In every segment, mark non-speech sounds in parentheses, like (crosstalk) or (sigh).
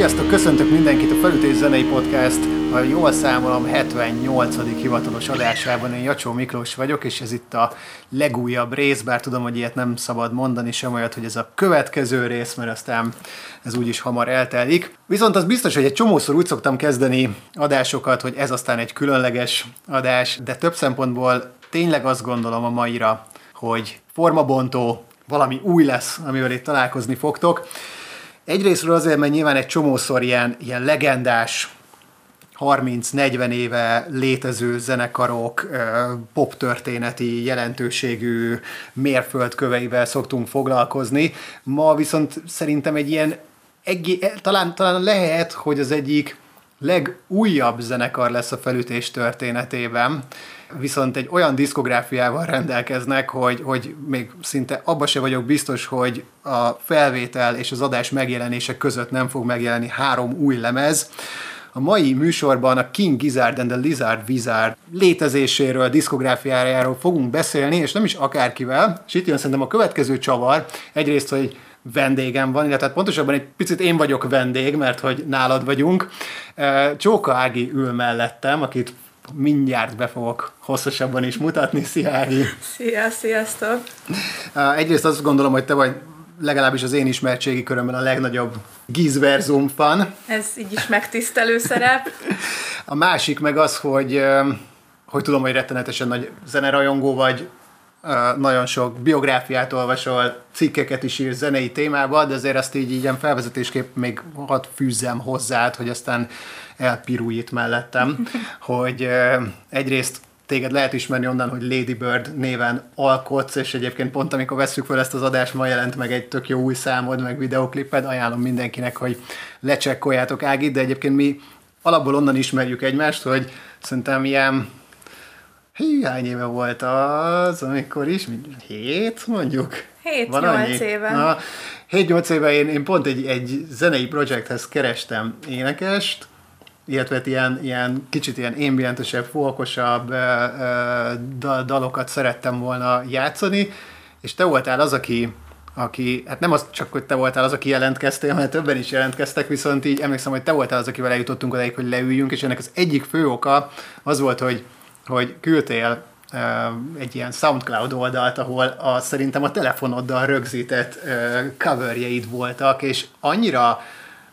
Sziasztok, köszöntök mindenkit a Felütés Zenei Podcast, a jól számolom 78. hivatalos adásában. Én Jacsó Miklós vagyok, és ez itt a legújabb rész, bár tudom, hogy ilyet nem szabad mondani, sem olyat, hogy ez a következő rész, mert aztán ez úgyis hamar eltelik. Viszont az biztos, hogy egy csomószor úgy szoktam kezdeni adásokat, hogy ez aztán egy különleges adás, de több szempontból tényleg azt gondolom a maira, hogy formabontó, valami új lesz, amivel itt találkozni fogtok. Egyrésztről azért, mert nyilván egy csomószor ilyen, ilyen legendás, 30-40 éve létező zenekarok, poptörténeti jelentőségű mérföldköveivel szoktunk foglalkozni. Ma viszont szerintem egy ilyen, talán, talán lehet, hogy az egyik legújabb zenekar lesz a felütés történetében, viszont egy olyan diszkográfiával rendelkeznek, hogy, hogy még szinte abba se vagyok biztos, hogy a felvétel és az adás megjelenése között nem fog megjelenni három új lemez. A mai műsorban a King Gizzard and the Lizard Wizard létezéséről, diszkográfiájáról fogunk beszélni, és nem is akárkivel, és itt jön szerintem a következő csavar, egyrészt, hogy vendégem van, illetve hát pontosabban egy picit én vagyok vendég, mert hogy nálad vagyunk. Csóka Ági ül mellettem, akit mindjárt be fogok hosszasabban is mutatni. Szia, Ági! Szia, sziasztok! Egyrészt azt gondolom, hogy te vagy legalábbis az én ismertségi körömben a legnagyobb Gizverzum fan. Ez így is megtisztelő szerep. A másik meg az, hogy, hogy tudom, hogy rettenetesen nagy zenerajongó vagy, nagyon sok biográfiát olvasol, cikkeket is ír zenei témában, de azért azt így ilyen felvezetésképp még hadd fűzzem hozzá, hogy aztán elpirulj itt mellettem, (laughs) hogy egyrészt téged lehet ismerni onnan, hogy Lady Bird néven alkotsz, és egyébként pont amikor veszük fel ezt az adást, ma jelent meg egy tök jó új számod, meg videokliped, ajánlom mindenkinek, hogy lecsekkoljátok Ágit, de egyébként mi alapból onnan ismerjük egymást, hogy szerintem ilyen hány éve volt az, amikor is? Hét, mondjuk? Hét-nyolc éve. Na, 7-8 éve én, én pont egy, egy zenei projekthez kerestem énekest, illetve ilyen, ilyen kicsit ilyen ambientesebb, folkosabb dalokat szerettem volna játszani, és te voltál az, aki, aki, hát nem az csak, hogy te voltál az, aki jelentkeztél, mert többen is jelentkeztek, viszont így emlékszem, hogy te voltál az, akivel eljutottunk odaig, hogy leüljünk, és ennek az egyik fő oka az volt, hogy, hogy küldtél egy ilyen SoundCloud oldalt, ahol a, szerintem a telefonoddal rögzített coverjeid voltak, és annyira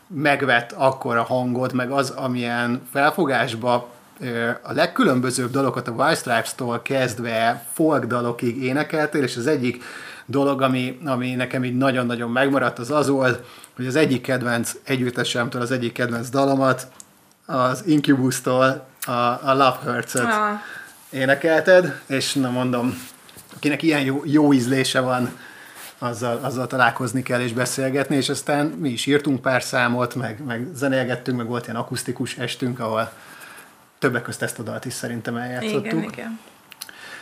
megvett akkor a hangod, meg az, amilyen felfogásba a legkülönbözőbb dalokat a White Stripes-tól kezdve folk dalokig énekeltél, és az egyik dolog, ami, ami nekem így nagyon-nagyon megmaradt, az az volt, hogy az egyik kedvenc együttesemtől az egyik kedvenc dalomat, az Incubus-tól a, a Love Hurts-et ah. énekelted, és na mondom, akinek ilyen jó, jó ízlése van, azzal, azzal találkozni kell és beszélgetni, és aztán mi is írtunk pár számot, meg, meg zenélgettünk, meg volt ilyen akusztikus estünk, ahol többek közt ezt a dalt is szerintem eljátszottuk. Igen, igen.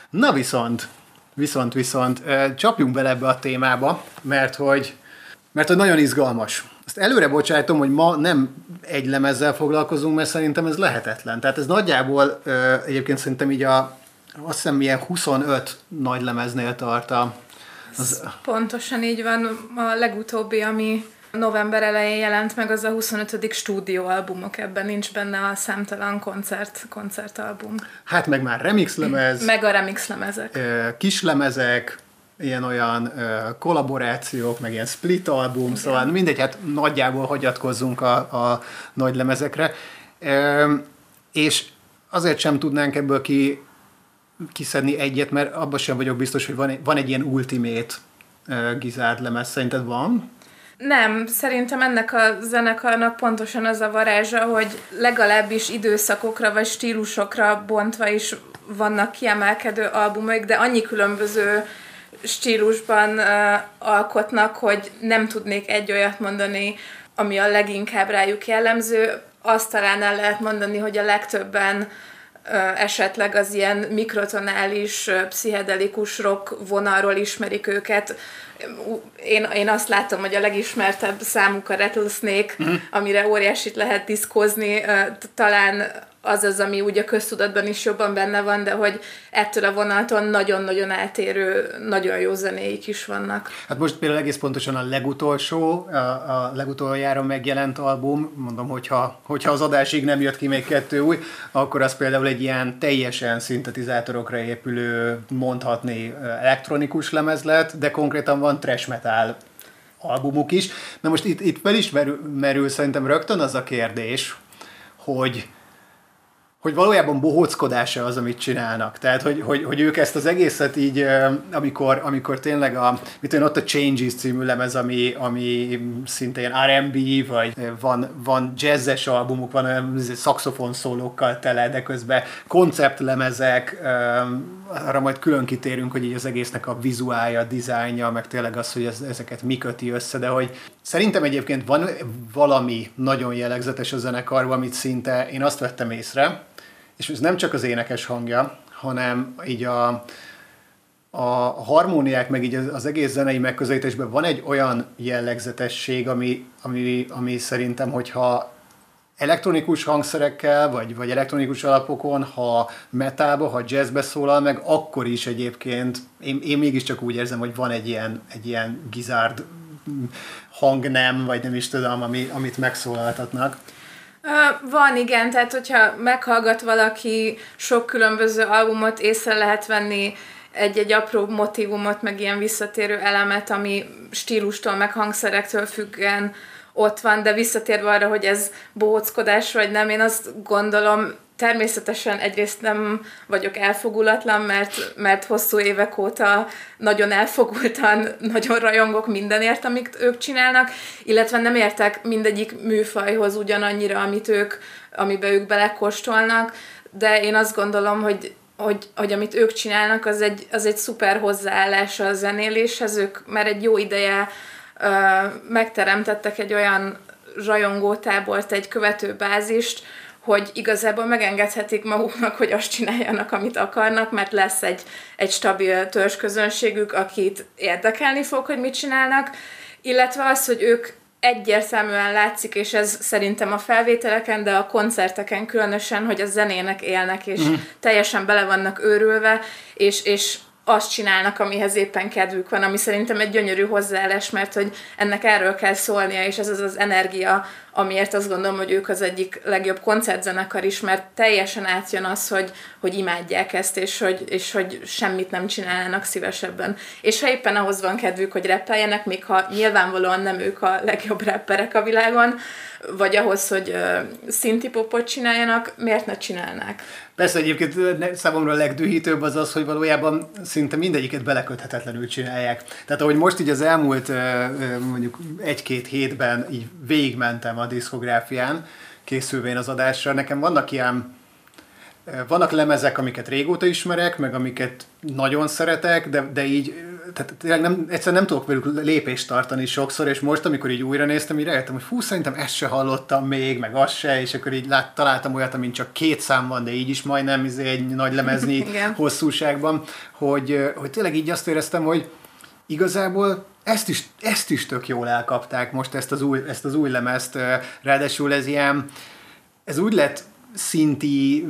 Na viszont, viszont, viszont csapjunk bele ebbe a témába, mert hogy, mert hogy nagyon izgalmas. Azt előre bocsájtom, hogy ma nem egy lemezzel foglalkozunk, mert szerintem ez lehetetlen. Tehát ez nagyjából egyébként szerintem így a azt hiszem milyen 25 nagy lemeznél tart a, az... Pontosan így van. A legutóbbi, ami november elején jelent meg, az a 25. stúdióalbumok, ebben nincs benne a számtalan koncert, koncertalbum. Hát meg már remix lemez. Meg a remix lemezek. Kis lemezek, ilyen-olyan kollaborációk, meg ilyen split album, Igen. szóval mindegy, hát nagyjából hagyatkozzunk a, a nagy lemezekre. És azért sem tudnánk ebből ki kiszedni egyet, mert abban sem vagyok biztos, hogy van van egy ilyen ultimate Gizárd lemez. Szerinted van? Nem, szerintem ennek a zenekarnak pontosan az a varázsa, hogy legalábbis időszakokra vagy stílusokra bontva is vannak kiemelkedő albumok, de annyi különböző stílusban uh, alkotnak, hogy nem tudnék egy olyat mondani, ami a leginkább rájuk jellemző. Azt talán el lehet mondani, hogy a legtöbben esetleg az ilyen mikrotonális, pszichedelikus rock vonalról ismerik őket. Én, én azt látom, hogy a legismertebb számuk a Rattlesnake, mm. amire óriásit lehet diszkózni, talán az az, ami úgy a köztudatban is jobban benne van, de hogy ettől a vonaltól nagyon-nagyon eltérő, nagyon jó zenéik is vannak. Hát most például egész pontosan a legutolsó, a, a legutoljára megjelent album, mondom, hogyha, hogyha az adásig nem jött ki még kettő új, akkor az például egy ilyen teljesen szintetizátorokra épülő, mondhatni elektronikus lemez lett, de konkrétan van trash metal albumuk is. Na most itt, itt fel is merül, merül szerintem rögtön az a kérdés, hogy hogy valójában bohóckodása az, amit csinálnak. Tehát, hogy, hogy, hogy ők ezt az egészet így, amikor, amikor tényleg a, mit tudom, ott a Changes című lemez, ami, ami szintén R&B, vagy van, van jazzes albumuk, van olyan szaxofon szólókkal tele, de közben konceptlemezek, arra majd külön kitérünk, hogy így az egésznek a vizuálja, a dizájnja, meg tényleg az, hogy ez, ezeket mi köti össze, de hogy szerintem egyébként van valami nagyon jellegzetes a zenekarban, amit szinte én azt vettem észre, és ez nem csak az énekes hangja, hanem így a, a harmóniák, meg így az, egész zenei megközelítésben van egy olyan jellegzetesség, ami, ami, ami szerintem, hogyha elektronikus hangszerekkel, vagy, vagy elektronikus alapokon, ha metába, ha jazzbe szólal meg, akkor is egyébként én, én mégiscsak úgy érzem, hogy van egy ilyen, egy ilyen gizárd hangnem, vagy nem is tudom, ami, amit megszólaltatnak. Van, igen, tehát hogyha meghallgat valaki sok különböző albumot, észre lehet venni egy-egy apró motivumot, meg ilyen visszatérő elemet, ami stílustól, meg hangszerektől függen ott van, de visszatérve arra, hogy ez bohóckodás vagy nem, én azt gondolom, természetesen egyrészt nem vagyok elfogulatlan, mert, mert hosszú évek óta nagyon elfogultan, (laughs) nagyon rajongok mindenért, amit ők csinálnak, illetve nem értek mindegyik műfajhoz ugyanannyira, amit ők, amiben ők belekóstolnak, de én azt gondolom, hogy hogy, hogy amit ők csinálnak, az egy, az egy szuper hozzáállás a zenéléshez, ők már egy jó ideje ö, megteremtettek egy olyan rajongótábort, egy követőbázist, hogy igazából megengedhetik maguknak, hogy azt csináljanak, amit akarnak, mert lesz egy, egy stabil törzsközönségük, akit érdekelni fog, hogy mit csinálnak, illetve az, hogy ők egyértelműen látszik, és ez szerintem a felvételeken, de a koncerteken különösen, hogy a zenének élnek, és mm. teljesen bele vannak őrülve, és, és azt csinálnak, amihez éppen kedvük van, ami szerintem egy gyönyörű hozzáállás, mert hogy ennek erről kell szólnia, és ez az az energia, amiért azt gondolom, hogy ők az egyik legjobb koncertzenekar is, mert teljesen átjön az, hogy, hogy imádják ezt, és hogy, és hogy semmit nem csinálnának szívesebben. És ha éppen ahhoz van kedvük, hogy reppeljenek, még ha nyilvánvalóan nem ők a legjobb rapperek a világon, vagy ahhoz, hogy uh, szintipopot csináljanak, miért ne csinálnák? Persze egyébként számomra a legdühítőbb az az, hogy valójában szinte mindegyiket beleköthetetlenül csinálják. Tehát ahogy most így az elmúlt mondjuk egy-két hétben így végigmentem a diszkográfián, készülvén az adásra, nekem vannak ilyen vannak lemezek, amiket régóta ismerek, meg amiket nagyon szeretek, de, de így tehát tényleg nem, egyszerűen nem tudok velük lépést tartani sokszor, és most, amikor így újra néztem, így rájöttem, hogy fú, szerintem ezt se hallottam még, meg azt se, és akkor így lát, találtam olyat, amin csak két szám van, de így is majdnem izé egy nagy lemezni (laughs) hosszúságban, hogy, hogy tényleg így azt éreztem, hogy igazából ezt is, ezt is tök jól elkapták most ezt az új, ezt az új lemezt, ráadásul ez ilyen, ez úgy lett szintire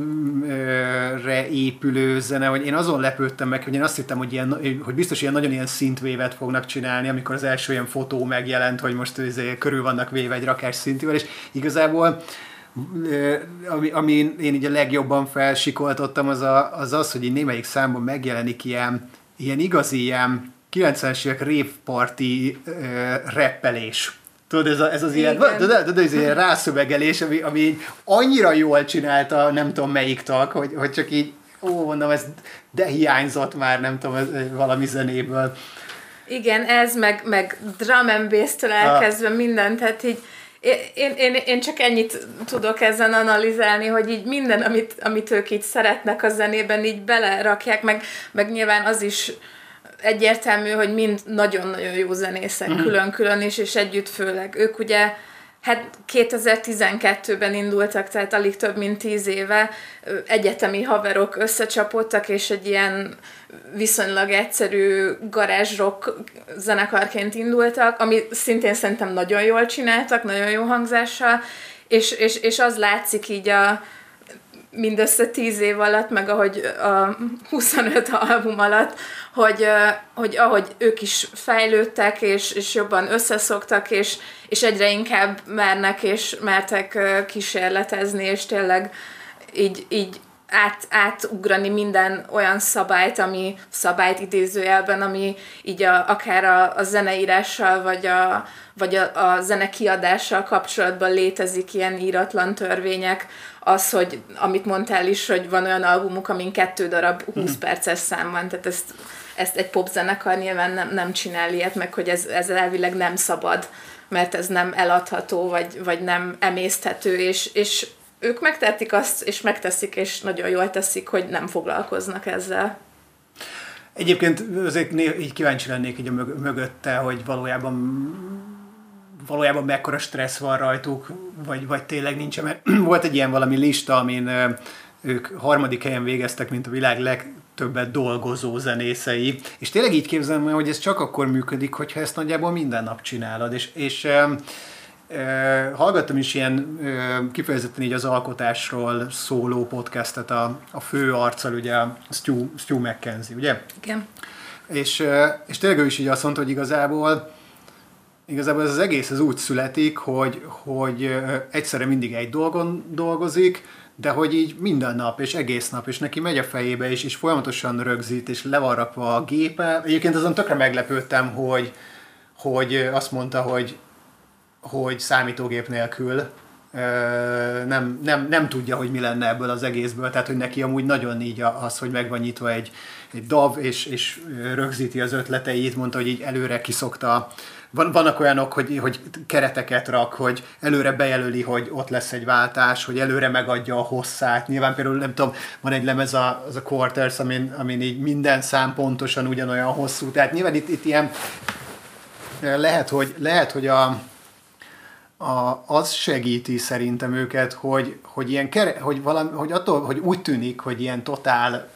épülő zene, hogy én azon lepődtem meg, hogy én azt hittem, hogy, ilyen, hogy biztos ilyen nagyon ilyen szintvévet fognak csinálni, amikor az első ilyen fotó megjelent, hogy most izé, körül vannak véve egy rakás szintivel, és igazából ami, ami én így a legjobban felsikoltottam, az, a, az az, hogy így némelyik számban megjelenik ilyen, ilyen igazi ilyen 90-es évek uh, reppelés Tudod, ez, a, ez az ilyen, tudod, tudod, ez ilyen rászövegelés, ami, ami annyira jól csinálta, nem tudom melyik tag, hogy, hogy csak így, ó, mondom, ez de hiányzott már, nem tudom, ez, valami zenéből. Igen, ez meg, meg drum and bass-től elkezdve ah. minden, tehát így én, én, én csak ennyit tudok ezen analizálni, hogy így minden, amit, amit ők így szeretnek a zenében, így belerakják, meg, meg nyilván az is egyértelmű, hogy mind nagyon-nagyon jó zenészek mm. külön-külön is, és együtt főleg. Ők ugye Hát 2012-ben indultak, tehát alig több mint tíz éve egyetemi haverok összecsapottak, és egy ilyen viszonylag egyszerű garázsrock zenekarként indultak, ami szintén szerintem nagyon jól csináltak, nagyon jó hangzással, és, és, és az látszik így a, mindössze 10 év alatt, meg ahogy a 25 album alatt, hogy, hogy ahogy ők is fejlődtek, és, és jobban összeszoktak, és, és egyre inkább mernek és mertek kísérletezni, és tényleg így, így át, átugrani minden olyan szabályt, ami szabályt idézőjelben, ami így a, akár a, a zeneírással, vagy a, vagy a, a zene kiadással kapcsolatban létezik ilyen íratlan törvények, az, hogy amit mondtál is, hogy van olyan albumuk, amin kettő darab 20 mm. perces szám van, tehát ezt, ezt egy popzenekar nyilván nem, nem csinál ilyet, meg hogy ez, ez elvileg nem szabad, mert ez nem eladható, vagy, vagy nem emészthető, és, és ők megtettik azt, és megteszik, és nagyon jól teszik, hogy nem foglalkoznak ezzel. Egyébként azért így kíváncsi lennék így a mögötte, hogy valójában valójában mekkora stressz van rajtuk, vagy, vagy tényleg nincs, mert (clears throat) volt egy ilyen valami lista, amin ők harmadik helyen végeztek, mint a világ legtöbbet dolgozó zenészei, és tényleg így képzelem, hogy ez csak akkor működik, hogyha ezt nagyjából minden nap csinálod, és, és hallgattam is ilyen kifejezetten így az alkotásról szóló podcastet a, a fő arccal, ugye Stu, Stu McKenzie, ugye? Igen. És, és tényleg ő is így azt mondta, hogy igazából igazából ez az egész az úgy születik, hogy, hogy egyszerre mindig egy dolgon dolgozik, de hogy így minden nap, és egész nap, és neki megy a fejébe, és, és folyamatosan rögzít, és le a gépe. Egyébként azon tökre meglepődtem, hogy, hogy azt mondta, hogy hogy számítógép nélkül nem, nem, nem tudja, hogy mi lenne ebből az egészből, tehát hogy neki amúgy nagyon így az, hogy meg van nyitva egy, egy DAV, és, és rögzíti az ötleteit, mondta, hogy így előre kiszokta van, vannak olyanok, hogy, hogy kereteket rak, hogy előre bejelöli, hogy ott lesz egy váltás, hogy előre megadja a hosszát. Nyilván például, nem tudom, van egy lemez a, az a Quarters, amin, amin így minden szám pontosan ugyanolyan hosszú. Tehát nyilván itt, itt ilyen lehet, hogy, lehet, hogy a, a, az segíti szerintem őket, hogy, hogy, ilyen kere, hogy, valami, hogy, attól, hogy úgy tűnik, hogy ilyen totál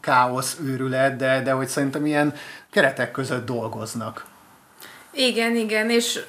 káosz őrület, de, de hogy szerintem ilyen keretek között dolgoznak. Igen, igen, és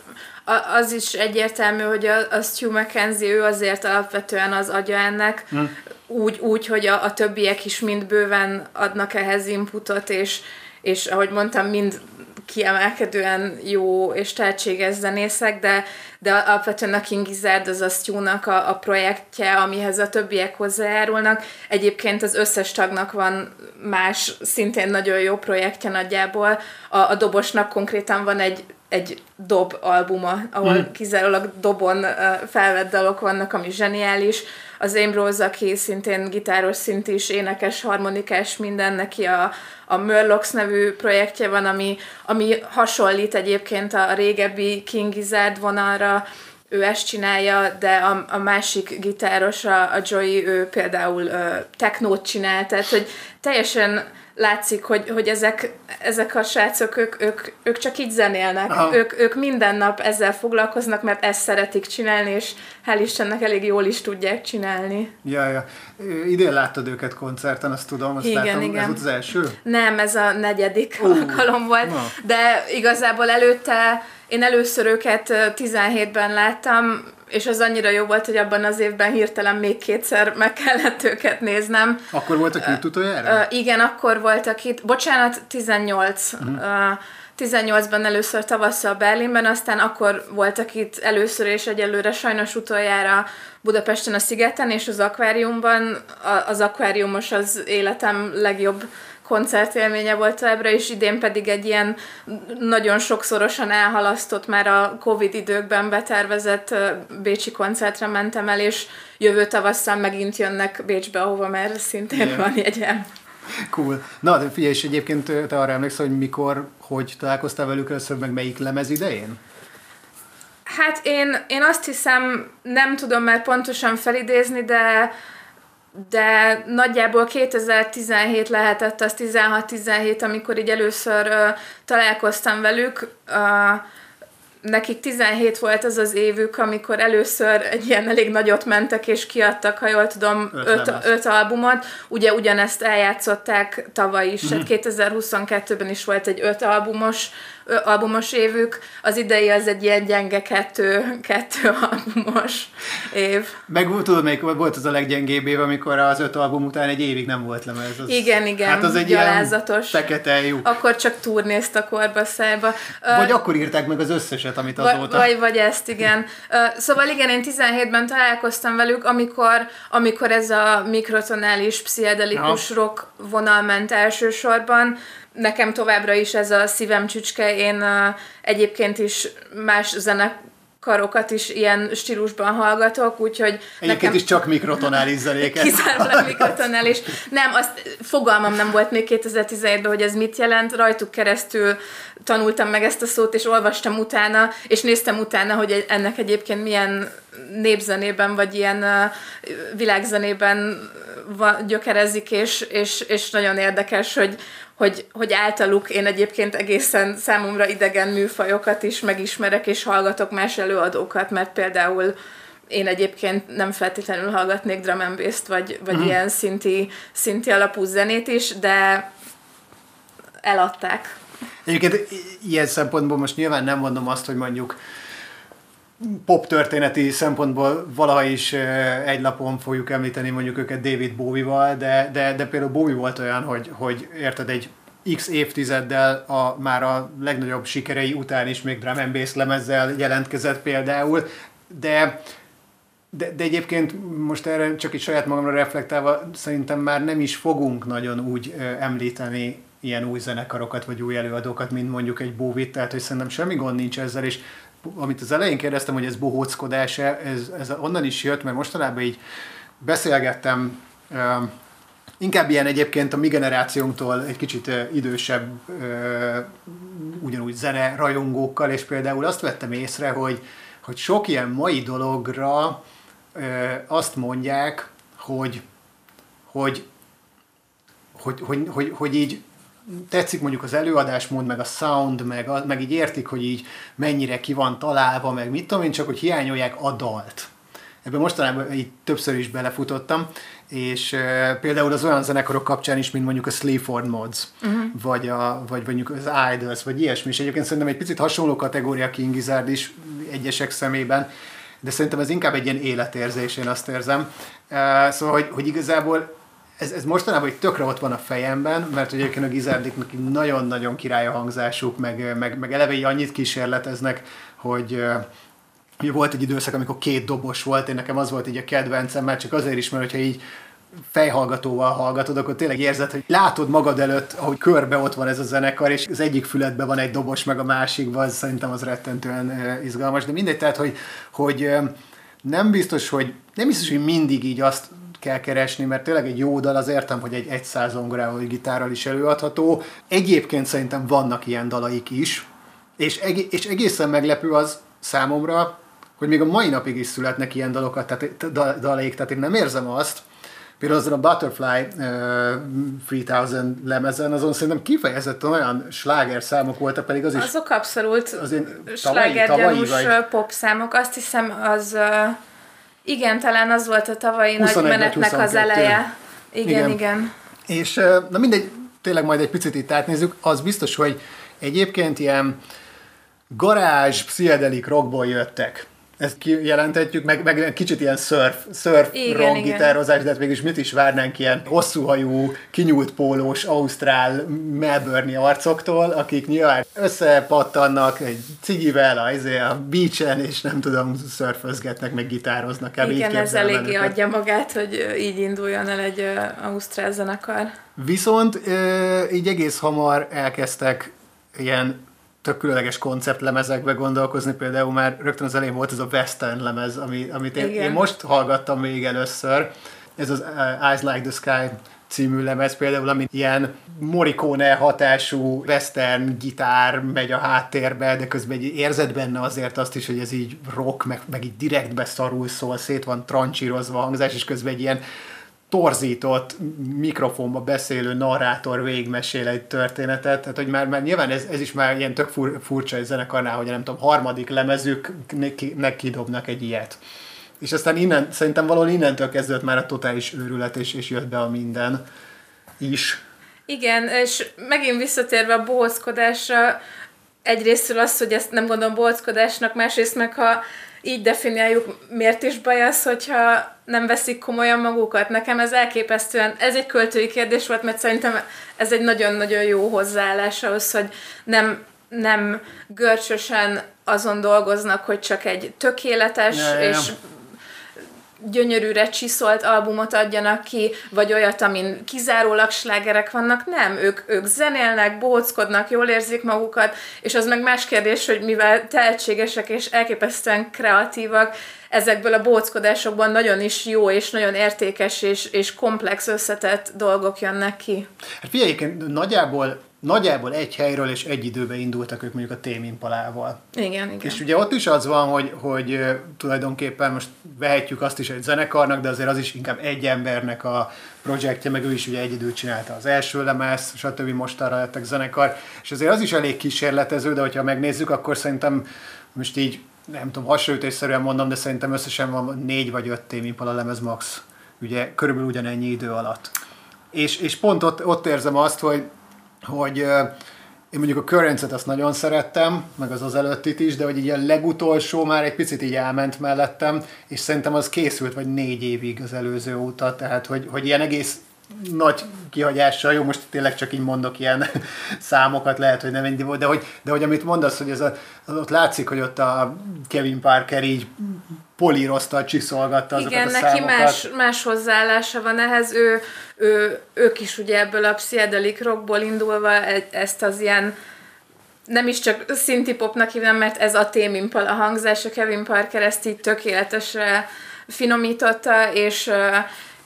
az is egyértelmű, hogy a, a Stu McKenzie, ő azért alapvetően az agya ennek, hm. úgy, úgy, hogy a, a többiek is mind bőven adnak ehhez inputot, és, és ahogy mondtam, mind kiemelkedően jó és tehetséges zenészek, de, de alapvetően a King Gizzard az a Stu-nak a, a projektje, amihez a többiek hozzájárulnak. Egyébként az összes tagnak van más, szintén nagyon jó projektje nagyjából. A, a dobosnak konkrétan van egy egy dob albuma, ahol mm. kizárólag dobon felvett dalok vannak, ami zseniális. Az Ambrose, aki szintén gitáros szint is, énekes, harmonikás, minden, neki a, a Murlocs nevű projektje van, ami, ami hasonlít egyébként a régebbi King Gizzard vonalra, ő ezt csinálja, de a, a másik gitáros, a, a Joey, ő például uh, technót csinál, tehát hogy teljesen látszik, hogy, hogy ezek, ezek a srácok, ők, ők, ők csak így zenélnek. Ők, ők minden nap ezzel foglalkoznak, mert ezt szeretik csinálni, és hál' Istennek elég jól is tudják csinálni. Ja, ja. Idén láttad őket koncerten, azt tudom, azt igen, látom. Igen. Ez volt az első? Nem, ez a negyedik uh, alkalom volt, na. de igazából előtte én először őket 17-ben láttam, és az annyira jó volt, hogy abban az évben hirtelen még kétszer meg kellett őket néznem. Akkor voltak itt utoljára? Uh, igen, akkor voltak itt. Bocsánat, 18. Uh-huh. Uh, 18-ban először tavasszal Berlinben, aztán akkor voltak itt először és egyelőre sajnos utoljára Budapesten a Szigeten és az akváriumban. Az akváriumos az életem legjobb koncertélménye volt ebbre, és idén pedig egy ilyen nagyon sokszorosan elhalasztott, már a Covid időkben betervezett bécsi koncertre mentem el, és jövő tavasszal megint jönnek Bécsbe, ahova már szintén yeah. van jegyem. Cool. Na, de figyelj, és egyébként te arra emlékszel, hogy mikor, hogy találkoztál velük először, meg melyik lemez idején? Hát én, én azt hiszem, nem tudom már pontosan felidézni, de de nagyjából 2017 lehetett az 16-17, amikor így először uh, találkoztam velük. Uh, nekik 17 volt az az évük, amikor először egy ilyen elég nagyot mentek, és kiadtak, ha jól tudom, Öt öt, lemez. öt albumot. Ugye ugyanezt eljátszották tavaly is, Mhm. hát 2022-ben is volt egy öt albumos, ö, albumos évük, az idei az egy ilyen gyenge kettő, kettő albumos év. Meg tudod, melyik volt az a leggyengébb év, amikor az öt album után egy évig nem volt lemez. Az, Igen, igen, Hát az egy gyalázatos. fekete lyuk. Akkor csak turnézt a korbaszájba. Ö, Vagy akkor írták meg az összeset, amit azóta. vagy, vagy ezt, igen. Ö, Szóval igen, én 17-ben találkoztam velük, amikor, amikor ez a mikrotonális, pszichedelikus rock vonal ment elsősorban. Nekem továbbra is ez a szívem csücske. Én ö, egyébként is más zenekarokat is ilyen stílusban hallgatok, úgyhogy Egyébként nekem... is csak mikrotonális zenéket. Kizárólag mikrotonális. Nem, azt fogalmam nem volt még 2017-ben, hogy ez mit jelent. Rajtuk keresztül tanultam meg ezt a szót, és olvastam utána, és néztem utána, hogy ennek egyébként milyen népzenében, vagy ilyen uh, világzenében gyökerezik, és, és, és nagyon érdekes, hogy, hogy, hogy általuk én egyébként egészen számomra idegen műfajokat is megismerek, és hallgatok más előadókat, mert például én egyébként nem feltétlenül hallgatnék drum and bass-t, vagy, vagy uh-huh. ilyen szinti, szinti alapú zenét is, de eladták. Egyébként ilyen szempontból most nyilván nem mondom azt, hogy mondjuk pop történeti szempontból valaha is egy lapon fogjuk említeni mondjuk őket David Bowie-val, de, de, de például Bowie volt olyan, hogy, hogy érted egy x évtizeddel a, már a legnagyobb sikerei után is még drum and bass lemezzel jelentkezett például, de de, de egyébként most erre csak egy saját magamra reflektálva szerintem már nem is fogunk nagyon úgy említeni ilyen új zenekarokat vagy új előadókat, mint mondjuk egy Bóvit, tehát hogy szerintem semmi gond nincs ezzel, és amit az elején kérdeztem, hogy ez bohóckodás ez, ez onnan is jött, mert mostanában így beszélgettem Inkább ilyen egyébként a mi generációnktól egy kicsit idősebb ugyanúgy zene rajongókkal, és például azt vettem észre, hogy, hogy sok ilyen mai dologra azt mondják, hogy, hogy, hogy, hogy, hogy, hogy így tetszik mondjuk az előadásmód, meg a sound, meg, a, meg így értik, hogy így mennyire ki van találva, meg mit tudom én, csak hogy hiányolják a dalt. Ebben mostanában így többször is belefutottam, és uh, például az olyan zenekarok kapcsán is, mint mondjuk a Sleaford Mods, uh-huh. vagy, a, vagy mondjuk az Idols, vagy ilyesmi, és egyébként szerintem egy picit hasonló kategória King Gizzard is egyesek szemében, de szerintem ez inkább egy ilyen életérzés, én azt érzem. Uh, szóval, hogy, hogy igazából ez, ez mostanában egy tökre ott van a fejemben, mert hogy egyébként a Gizzardiknak így nagyon-nagyon király a hangzásuk, meg, meg, meg eleve így annyit kísérleteznek, hogy Ugye volt egy időszak, amikor két dobos volt, én nekem az volt így a kedvencem, mert csak azért is, mert hogyha így fejhallgatóval hallgatod, akkor tényleg érzed, hogy látod magad előtt, ahogy körbe ott van ez a zenekar, és az egyik füledben van egy dobos, meg a másikban, az szerintem az rettentően izgalmas, de mindegy, tehát, hogy, hogy nem biztos, hogy nem biztos, hogy mindig így azt kell keresni, mert tényleg egy jó dal, az értem, hogy egy 100 zongorával gitárral is előadható. Egyébként szerintem vannak ilyen dalaik is, és, eg- és egészen meglepő az számomra, hogy még a mai napig is születnek ilyen dalokat, tehát da- dalaik, tehát én nem érzem azt, például azon a Butterfly uh, 3000 lemezen, azon szerintem kifejezetten olyan sláger számok voltak, pedig az is Azok abszolút az én tavalyi, tavalyi vagy pop számok. Azt hiszem, az uh, igen, talán az volt a tavalyi 21 nagy menetnek az 22. eleje. Igen, Igen. igen. És na mindegy, tényleg majd egy picit itt átnézzük, az biztos, hogy egyébként ilyen garázs, pszichedelik rockból jöttek. Ezt kijelentetjük, meg, meg kicsit ilyen surf, surf Igen, gitározás, de hát mégis mit is várnánk ilyen hosszúhajú, kinyúlt pólós, ausztrál, melbourne arcoktól, akik nyilván összepattannak egy cigivel a, izé, a beachen, és nem tudom, szörfözgetnek, meg gitároznak. Így Igen, ez eléggé őket. adja magát, hogy így induljon el egy ausztrál zenekar. Viszont így egész hamar elkezdtek ilyen tök különleges konceptlemezekbe gondolkozni, például már rögtön az elején volt ez a Western lemez, ami, amit én, Igen. én most hallgattam még először, ez az uh, Eyes Like the Sky című lemez például, ami ilyen Morricone hatású western gitár megy a háttérbe, de közben egy érzed benne azért azt is, hogy ez így rock, meg, meg így direktbe szarul szól, szét van trancsírozva a hangzás, és közben egy ilyen torzított, mikrofonba beszélő narrátor végigmesél egy történetet, tehát hogy már, már nyilván ez, ez is már ilyen tök fur, furcsa egy zenekarnál, hogy nem tudom, harmadik lemezüknek kidobnak egy ilyet. És aztán innen, szerintem valahol innentől kezdődött már a totális őrület, és, és jött be a minden is. Igen, és megint visszatérve a bohózkodásra, egyrésztről az, hogy ezt nem gondolom bohózkodásnak, másrészt meg ha így definiáljuk, miért is baj az, hogyha nem veszik komolyan magukat. Nekem ez elképesztően, ez egy költői kérdés volt, mert szerintem ez egy nagyon-nagyon jó hozzáállás ahhoz, hogy nem, nem görcsösen azon dolgoznak, hogy csak egy tökéletes ja, ja. és gyönyörűre csiszolt albumot adjanak ki, vagy olyat, amin kizárólag slágerek vannak. Nem, ők, ők zenélnek, bóckodnak, jól érzik magukat, és az meg más kérdés, hogy mivel tehetségesek és elképesztően kreatívak, ezekből a bóckodásokban nagyon is jó és nagyon értékes és, és komplex összetett dolgok jönnek ki. Hát figyelj, nagyjából nagyjából egy helyről és egy időben indultak ők mondjuk a témimpalával. Igen, igen. És ugye ott is az van, hogy, hogy tulajdonképpen most vehetjük azt is egy zenekarnak, de azért az is inkább egy embernek a projektje, meg ő is ugye egyedül csinálta az első lemez, stb. most arra lettek zenekar, és azért az is elég kísérletező, de hogyha megnézzük, akkor szerintem most így nem tudom, hasonlítésszerűen mondom, de szerintem összesen van négy vagy öt témimpala lemez max, ugye körülbelül ugyanennyi idő alatt. És, és pont ott, ott érzem azt, hogy hogy én mondjuk a currents azt nagyon szerettem, meg az az előttit is, de hogy így a legutolsó már egy picit így elment mellettem, és szerintem az készült vagy négy évig az előző óta, tehát hogy, hogy ilyen egész nagy kihagyással, jó, most tényleg csak így mondok ilyen (laughs) számokat, lehet, hogy nem ennyi volt, de hogy, de hogy amit mondasz, hogy ez a, az ott látszik, hogy ott a Kevin Parker így polírozta, csiszolgatta azokat Igen, a neki számokat. más, más hozzáállása van ehhez, ő, ő, ők is ugye ebből a pszichedelik rockból indulva ezt az ilyen nem is csak szinti popnak hívnám, mert ez a témimpal a hangzás, a Kevin Parker ezt így tökéletesre finomította, és,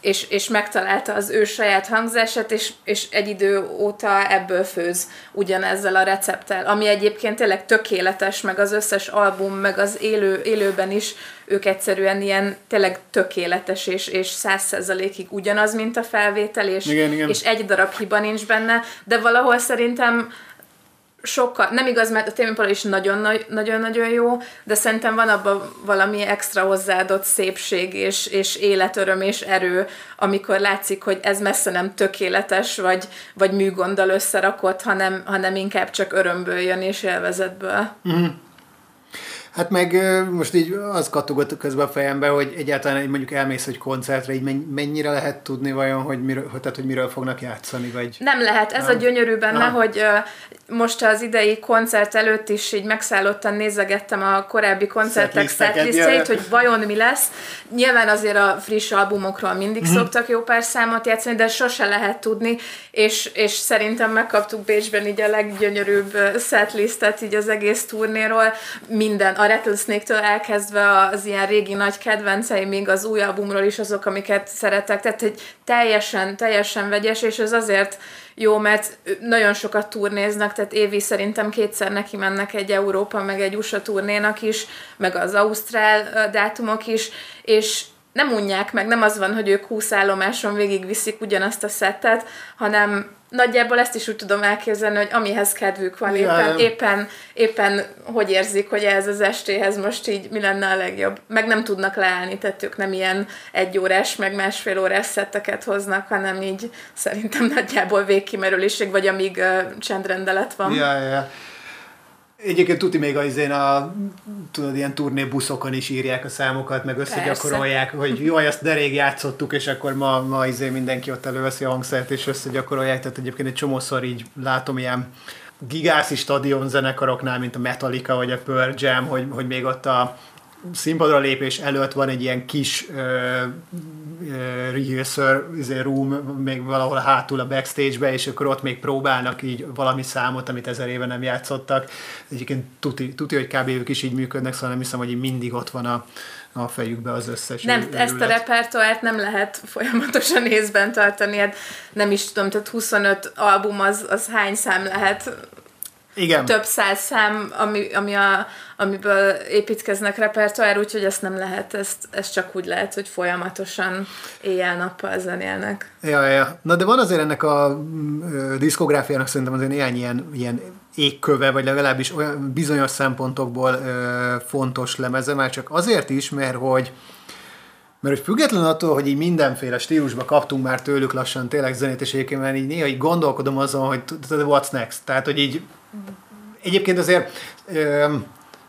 és, és megtalálta az ő saját hangzását, és, és egy idő óta ebből főz ugyanezzel a recepttel, ami egyébként tényleg tökéletes, meg az összes album, meg az élő, élőben is ők egyszerűen ilyen tényleg tökéletes, és, és száz százalékig ugyanaz, mint a felvétel, és, igen, igen. és egy darab hiba nincs benne, de valahol szerintem sokkal, nem igaz, mert a témapala is nagyon-nagyon jó, de szerintem van abban valami extra hozzáadott szépség és, és életöröm és erő, amikor látszik, hogy ez messze nem tökéletes, vagy, vagy műgonddal összerakott, hanem, hanem inkább csak örömből jön és élvezetből. Mm. Hát meg most így az kattogott közben a fejembe, hogy egyáltalán mondjuk elmész egy koncertre, így mennyire lehet tudni vajon, hogy miről, tehát, hogy miről fognak játszani, vagy... Nem lehet, ez nem? a gyönyörű benne, Aha. hogy most az idei koncert előtt is így megszállottan nézegettem a korábbi koncertek setlistjeit, hogy vajon mi lesz. Nyilván azért a friss albumokról mindig mm. szoktak jó pár számot játszani, de sose lehet tudni, és, és szerintem megkaptuk Bécsben így a leggyönyörűbb setlistet így az egész turnéról, minden a Rattlesnake-től elkezdve az ilyen régi nagy kedvencei, még az új albumról is azok, amiket szeretek, tehát egy teljesen, teljesen vegyes, és ez azért jó, mert nagyon sokat turnéznak, tehát évi szerintem kétszer neki mennek egy Európa, meg egy USA turnénak is, meg az Ausztrál dátumok is, és nem unják meg, nem az van, hogy ők 20 állomáson végigviszik ugyanazt a szettet, hanem nagyjából ezt is úgy tudom elképzelni, hogy amihez kedvük van, ja, éppen, éppen, éppen hogy érzik, hogy ez az estéhez most így mi lenne a legjobb. Meg nem tudnak leállni, tehát ők nem ilyen egy órás, meg másfél órás szetteket hoznak, hanem így szerintem nagyjából végkimerülésig, vagy amíg uh, csendrendelet van. Ja, ja. Egyébként tuti még az én a tudod, ilyen turnébuszokon is írják a számokat, meg összegyakorolják, Persze. hogy jó, ezt de rég játszottuk, és akkor ma, ma izé mindenki ott előveszi a hangszert, és összegyakorolják. Tehát egyébként egy csomószor így látom ilyen gigászi stadion zenekaroknál, mint a Metallica vagy a Pearl Jam, hogy, hogy még ott a színpadra lépés előtt van egy ilyen kis uh, rehearsal izé, room, még valahol hátul a backstage-be, és akkor ott még próbálnak így valami számot, amit ezer éve nem játszottak. Egyébként tuti, tuti hogy kb. ők is így működnek, szóval nem hiszem, hogy mindig ott van a, a fejükbe az összes Nem, őrület. ezt a repertoárt nem lehet folyamatosan észben tartani, hát nem is tudom, tehát 25 album az, az hány szám lehet Igen. több száz szám, ami, ami a, amiből építkeznek repertoár, úgyhogy ezt nem lehet, ezt, ezt csak úgy lehet, hogy folyamatosan éjjel-nappal zenélnek. Ja, ja. Na de van azért ennek a mm, ö, diszkográfiának szerintem azért néhány ilyen, ilyen égköve, vagy legalábbis olyan bizonyos szempontokból ö, fontos lemeze, már csak azért is, mert hogy mert hogy független attól, hogy így mindenféle stílusba kaptunk már tőlük lassan tényleg zenét, és egyébként már így néha így gondolkodom azon, hogy what's next? Tehát, hogy így egyébként azért ö,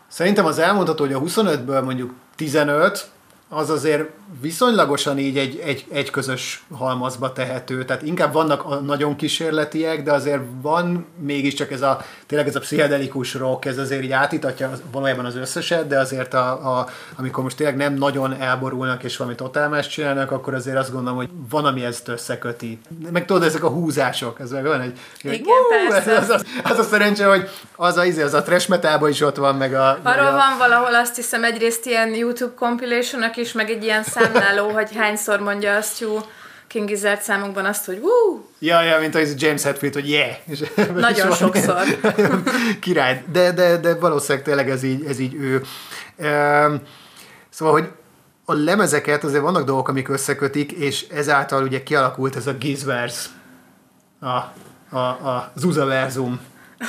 szerintem az elmondható, hogy a 25-ből mondjuk 15, az azért viszonylagosan így egy, egy, egy közös halmazba tehető, tehát inkább vannak a nagyon kísérletiek, de azért van mégiscsak ez a, tényleg ez a pszichedelikus rock, ez azért így átítatja valójában az összeset, de azért a, a, amikor most tényleg nem nagyon elborulnak és valami totál más csinálnak, akkor azért azt gondolom, hogy van, ami ezt összeköti. Meg tudod, ezek a húzások, ez meg van egy... Igen, "Woo!" persze. Az, az, az, a szerencse, hogy az a, izé, az a trash metalban is ott van, meg a... Arról a, van valahol azt hiszem egyrészt ilyen YouTube compilation is, meg egy ilyen számláló, hogy hányszor mondja azt Hugh King Gizzard számokban azt, hogy wú, Ja, ja, mint az James Hetfield, hogy yeah! És (laughs) Nagyon és sokszor. (laughs) Király. De, de, de valószínűleg tényleg ez így, ez így ő. Szóval, hogy a lemezeket azért vannak dolgok, amik összekötik, és ezáltal ugye kialakult ez a Gizverse, a, a, a Zuzaverzum.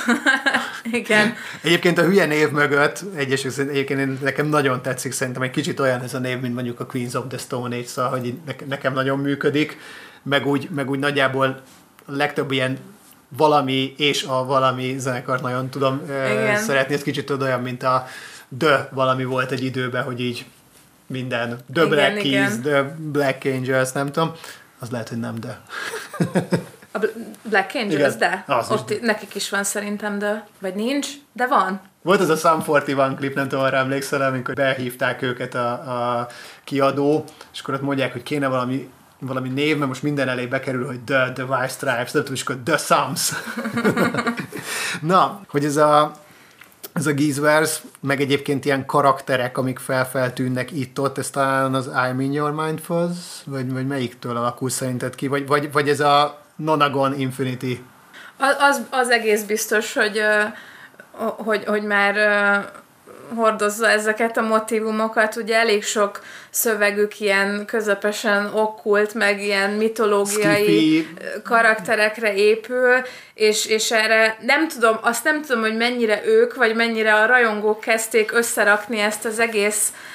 (laughs) igen. Egyébként a hülye név mögött, egyesek egyébként én- nekem nagyon tetszik, szerintem egy kicsit olyan ez a név, mint mondjuk a Queens of the Stone Age, szóval, hogy nekem nagyon működik, meg úgy, meg úgy nagyjából a legtöbb ilyen valami és a valami zenekart nagyon tudom Igen. szeretni, ez kicsit olyan, mint a The valami volt egy időben, hogy így minden, The Igen, Black Keys. The Black Angels, nem tudom, az lehet, hogy nem The. (laughs) A Bl- Black Angels, Igen, de az is. ott nekik is van szerintem, de vagy nincs, de van. Volt az a Sum 41 klip, nem tudom, arra emlékszel, amikor behívták őket a, a kiadó, és akkor ott mondják, hogy kéne valami valami név, mert most minden elé bekerül, hogy The, The White Stripes, nem tudom, és akkor The Sums. (laughs) Na, hogy ez a, ez a Gizvers, meg egyébként ilyen karakterek, amik felfeltűnnek itt-ott, ez talán az I'm in your mind fuzz, vagy, vagy melyiktől alakul szerinted ki, vagy, vagy, vagy ez a Nonagon Infinity Az, az, az egész biztos, hogy, hogy, hogy már hordozza ezeket a motivumokat, ugye elég sok szövegük ilyen közepesen okkult, meg ilyen mitológiai Skiffy. karakterekre épül, és, és erre nem tudom, azt nem tudom, hogy mennyire ők, vagy mennyire a rajongók kezdték összerakni ezt az egész ö,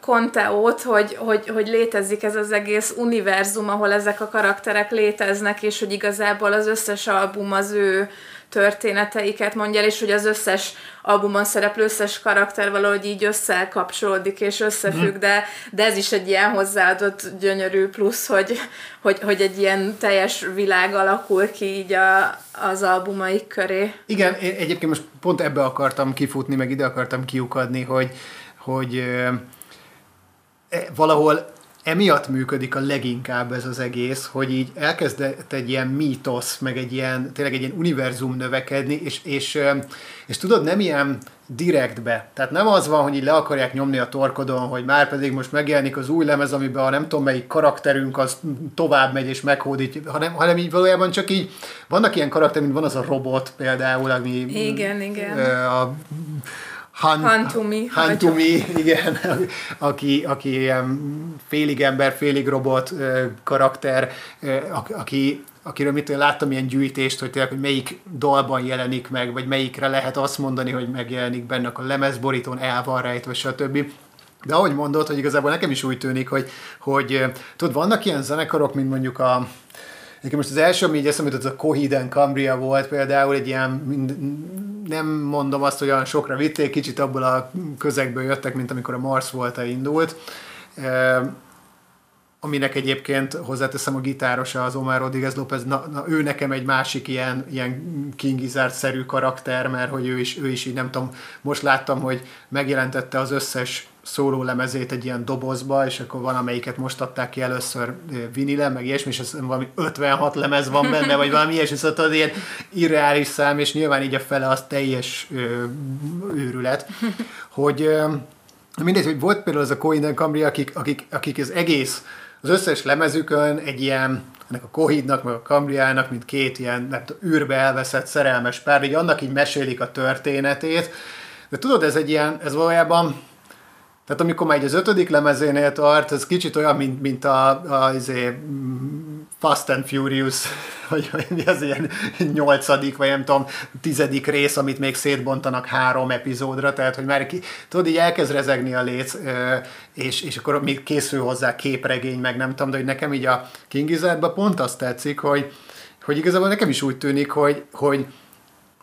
konteót, hogy, hogy, hogy létezik ez az egész univerzum, ahol ezek a karakterek léteznek, és hogy igazából az összes album az ő történeteiket mondja el, és hogy az összes albumon szereplő összes karakter valahogy így összekapcsolódik és összefügg, de, de ez is egy ilyen hozzáadott gyönyörű plusz, hogy, hogy, hogy egy ilyen teljes világ alakul ki így a, az albumaik köré. Igen, én egyébként most pont ebbe akartam kifutni, meg ide akartam kiukadni, hogy, hogy e, valahol emiatt működik a leginkább ez az egész, hogy így elkezdett egy ilyen mítosz, meg egy ilyen, tényleg egy ilyen univerzum növekedni, és, és, és tudod, nem ilyen direktbe. Tehát nem az van, hogy így le akarják nyomni a torkodon, hogy már pedig most megjelenik az új lemez, amiben a nem tudom melyik karakterünk az tovább megy és meghódít, hanem, hanem így valójában csak így vannak ilyen karakter, mint van az a robot például, ami Igen, igen. a Han, Hantumi. Hantumi, igen, (laughs) aki, aki ilyen félig ember, félig robot karakter, aki, akiről mit tudom, láttam ilyen gyűjtést, hogy tényleg, hogy melyik dalban jelenik meg, vagy melyikre lehet azt mondani, hogy megjelenik benne a lemezborítón, el van rejtve, stb. De ahogy mondod, hogy igazából nekem is úgy tűnik, hogy, hogy tudod, vannak ilyen zenekarok, mint mondjuk a Nekem most az első, ami így eszembe jutott, az a Coheed Cambria volt például, egy ilyen, mind, nem mondom azt, hogy olyan sokra vitték, kicsit abból a közegből jöttek, mint amikor a Mars volt indult. E, aminek egyébként hozzáteszem a gitárosa, az Omar Rodriguez López, na, na, ő nekem egy másik ilyen, ilyen King Gizzard-szerű karakter, mert hogy ő is, ő is így nem tudom, most láttam, hogy megjelentette az összes szóló lemezét egy ilyen dobozba, és akkor van, amelyiket most adták ki először vinile, meg ilyesmi, és hiszem valami 56 lemez van benne, vagy valami ilyesmi, szóval tudod, ilyen irreális szám, és nyilván így a fele az teljes ö, őrület, hogy ö, mindegy, hogy volt például az a Cohen and Cambria, akik, akik, akik az egész, az összes lemezükön egy ilyen ennek a Kohidnak, meg a Cambriának, mint két ilyen nem tudom, űrbe elveszett szerelmes pár, így annak így mesélik a történetét, de tudod, ez egy ilyen, ez valójában tehát amikor már az ötödik lemezénél tart, ez kicsit olyan, mint, mint a, a, izé, Fast and Furious, (laughs) vagy ez ilyen nyolcadik, vagy nem tudom, tizedik rész, amit még szétbontanak három epizódra, tehát hogy már ki, tudod, így elkezd rezegni a léc, és, és akkor még készül hozzá képregény, meg nem tudom, de hogy nekem így a King pont azt tetszik, hogy, hogy igazából nekem is úgy tűnik, hogy, hogy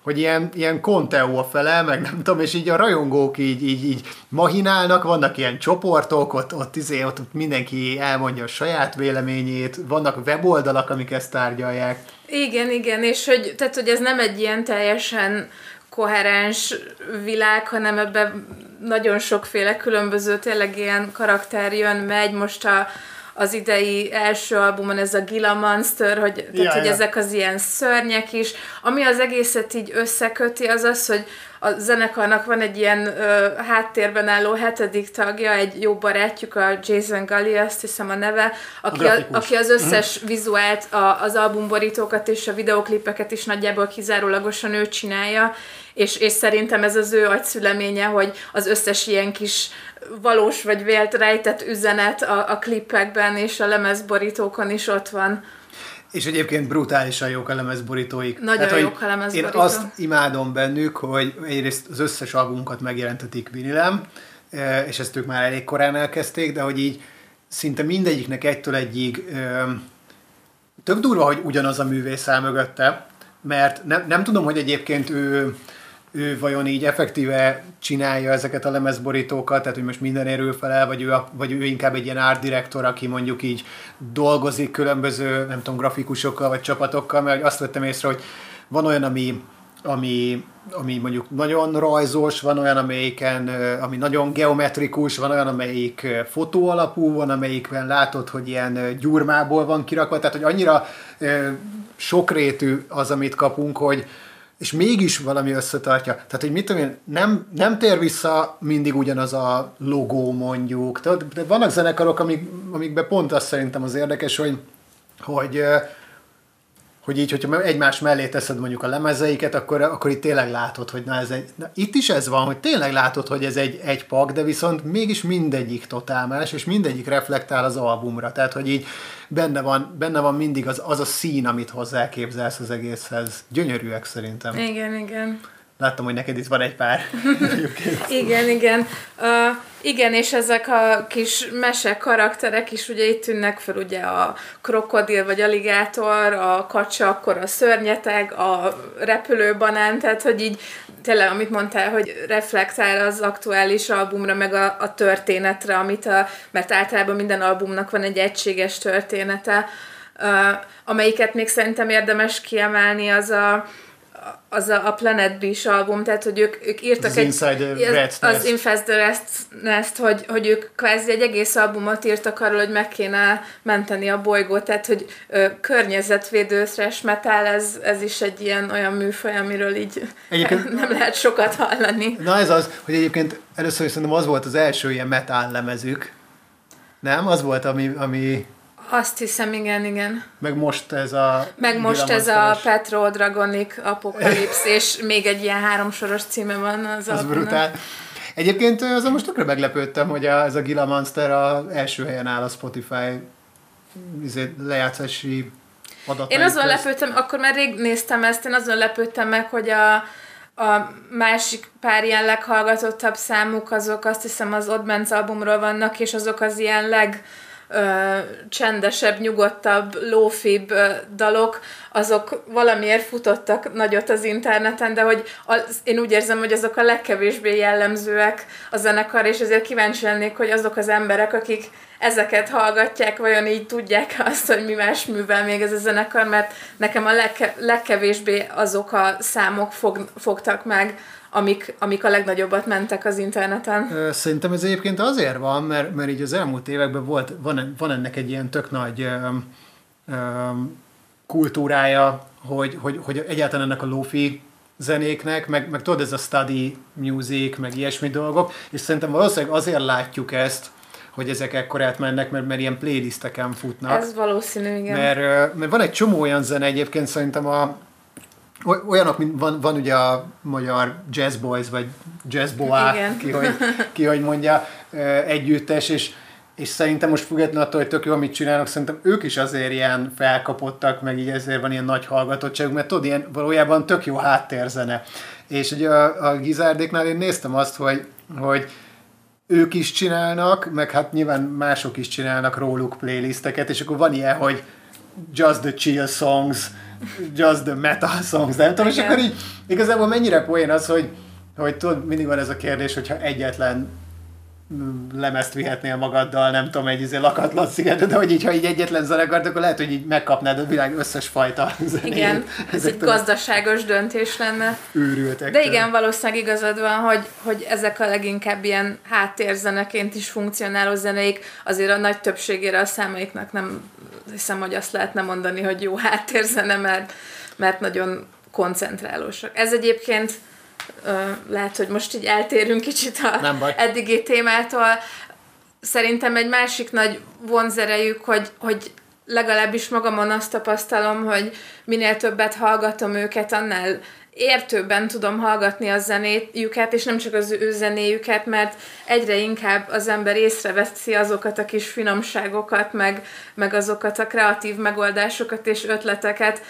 hogy ilyen, ilyen Conteo fele, meg nem tudom, és így a rajongók így, így, így mahinálnak, vannak ilyen csoportok, ott, ott, izé, ott, ott mindenki elmondja a saját véleményét, vannak weboldalak, amik ezt tárgyalják. Igen, igen, és hogy, tehát, hogy ez nem egy ilyen teljesen koherens világ, hanem ebben nagyon sokféle különböző tényleg ilyen karakter jön, megy. Most a, az idei első albumon ez a Gila Monster, hogy, tehát, ja, hogy ja. ezek az ilyen szörnyek is. Ami az egészet így összeköti, az az, hogy a zenekarnak van egy ilyen ö, háttérben álló hetedik tagja, egy jó barátjuk, a Jason Gully, azt hiszem a neve, aki, a, a aki az összes uh-huh. vizuált, a, az albumborítókat és a videoklipeket is nagyjából kizárólagosan ő csinálja, és, és szerintem ez az ő agyszüleménye, hogy az összes ilyen kis valós vagy vélt rejtett üzenet a, a klippekben és a lemezborítókon is ott van. És egyébként brutálisan jók a lemezborítóik. Nagyon Tehát, jók a lemezborító. Én azt imádom bennük, hogy egyrészt az összes albunkat megjelentetik vinilem, e, és ezt ők már elég korán elkezdték, de hogy így szinte mindegyiknek egytől egyig tök durva, hogy ugyanaz a művész áll mögötte, mert nem, nem tudom, hogy egyébként ő ő vajon így effektíve csinálja ezeket a lemezborítókat, tehát hogy most minden erő felel, vagy ő, a, vagy ő inkább egy ilyen art director, aki mondjuk így dolgozik különböző, nem tudom, grafikusokkal, vagy csapatokkal, mert azt vettem észre, hogy van olyan, ami, ami, ami mondjuk nagyon rajzos, van olyan, amelyiken, ami nagyon geometrikus, van olyan, amelyik fotó alapú, van, amelyikben látod, hogy ilyen gyurmából van kirakva, tehát hogy annyira sokrétű az, amit kapunk, hogy, és mégis valami összetartja. Tehát, hogy mit tudom én, nem, nem tér vissza mindig ugyanaz a logó mondjuk. Tehát, vannak zenekarok, amik, amikben pont azt szerintem az érdekes, hogy, hogy hogy így, hogyha egymás mellé teszed mondjuk a lemezeiket, akkor, akkor itt tényleg látod, hogy na ez egy, na itt is ez van, hogy tényleg látod, hogy ez egy, egy pak, de viszont mégis mindegyik totál más, és mindegyik reflektál az albumra, tehát hogy így benne van, benne van mindig az, az a szín, amit hozzáképzelsz az egészhez. Gyönyörűek szerintem. Igen, igen. Láttam, hogy neked itt van egy pár. (laughs) igen, igen. Uh, igen, és ezek a kis mese karakterek is ugye itt tűnnek fel, ugye a krokodil vagy aligátor, a kacsa, akkor a szörnyeteg, a repülőbanán, tehát hogy így tényleg, amit mondtál, hogy reflektál az aktuális albumra, meg a, a történetre, amit a, mert általában minden albumnak van egy egységes története, uh, amelyiket még szerintem érdemes kiemelni, az a az a, a Planet Beach album, tehát hogy ők, ők írtak az egy... Inside the az, az Infest the Rest Nest, hogy, hogy ők kvázi egy egész albumot írtak arról, hogy meg kéne menteni a bolygót, tehát hogy ö, környezetvédő thrash metal, ez, ez is egy ilyen olyan műfaj, amiről így egyébként, (laughs) nem lehet sokat hallani. Na ez az, hogy egyébként először is szerintem az volt az első ilyen metal lemezük, nem? Az volt, ami, ami azt hiszem, igen, igen. Meg most ez a... Meg most ez a Petro Dragonic Apocalypse, (laughs) és még egy ilyen háromsoros címe van az Az brutál. Egyébként azon most tökre meglepődtem, hogy a, ez a Gila Monster a első helyen áll a Spotify izé, lejátszási adatai Én azon közt. lepődtem, akkor már rég néztem ezt, én azon lepődtem meg, hogy a, a másik pár ilyen leghallgatottabb számuk, azok azt hiszem az Odd albumról vannak, és azok az ilyen leg ö, csendesebb, nyugodtabb, lófibb dalok, azok valamiért futottak nagyot az interneten, de hogy az, én úgy érzem, hogy azok a legkevésbé jellemzőek a zenekar, és ezért kíváncsi lennék, hogy azok az emberek, akik ezeket hallgatják, vajon így tudják azt, hogy mi más művel még ez a zenekar, mert nekem a legke, legkevésbé azok a számok fog, fogtak meg, amik, amik a legnagyobbat mentek az interneten. Szerintem ez egyébként azért van, mert, mert így az elmúlt években volt, van, van ennek egy ilyen tök nagy um, um, kultúrája, hogy, hogy, hogy egyáltalán ennek a lofi zenéknek, meg, meg tudod, ez a study music, meg ilyesmi dolgok, és szerintem valószínűleg azért látjuk ezt, hogy ezek ekkorát mennek, mert, mert ilyen playlisteken futnak. Ez valószínű, igen. Mert, mert van egy csomó olyan zene egyébként szerintem a olyanok, mint van, van ugye a magyar Jazz Boys, vagy Jazz Boa, ki hogy, ki hogy mondja, együttes, és, és szerintem most függetlenül attól, hogy tök jó, amit csinálnak, szerintem ők is azért ilyen felkapottak, meg így ezért van ilyen nagy hallgatottságuk, mert tudod, ilyen valójában tök jó háttérzene. És ugye a, a Gizárdéknál én néztem azt, hogy, hogy ők is csinálnak, meg hát nyilván mások is csinálnak róluk playlisteket, és akkor van ilyen, hogy Just the Chill Songs, Just the Metal Songs, nem tudom, és akkor így igazából mennyire poén az, hogy, hogy tudod, mindig van ez a kérdés, hogyha egyetlen lemezt vihetnél magaddal, nem tudom, egy izé lakatlan szigetre, de hogy így, ha így egyetlen zenekart, akkor lehet, hogy így megkapnád a világ összes fajta zenét. Igen, ez egy gazdaságos döntés lenne. Őrültek. De igen, valószínűleg igazad van, hogy, hogy ezek a leginkább ilyen háttérzeneként is funkcionáló zeneik, azért a nagy többségére a számaiknak nem hiszem, hogy azt lehetne mondani, hogy jó háttérzene, mert, mert nagyon koncentrálósak. Ez egyébként lehet, hogy most így eltérünk kicsit a Nem baj. eddigi témától. Szerintem egy másik nagy vonzerejük, hogy, hogy legalábbis magamon azt tapasztalom, hogy minél többet hallgatom őket, annál értőbben tudom hallgatni a zenéjüket, és nem csak az ő zenéjüket, mert egyre inkább az ember észreveszi azokat a kis finomságokat, meg, meg azokat a kreatív megoldásokat és ötleteket,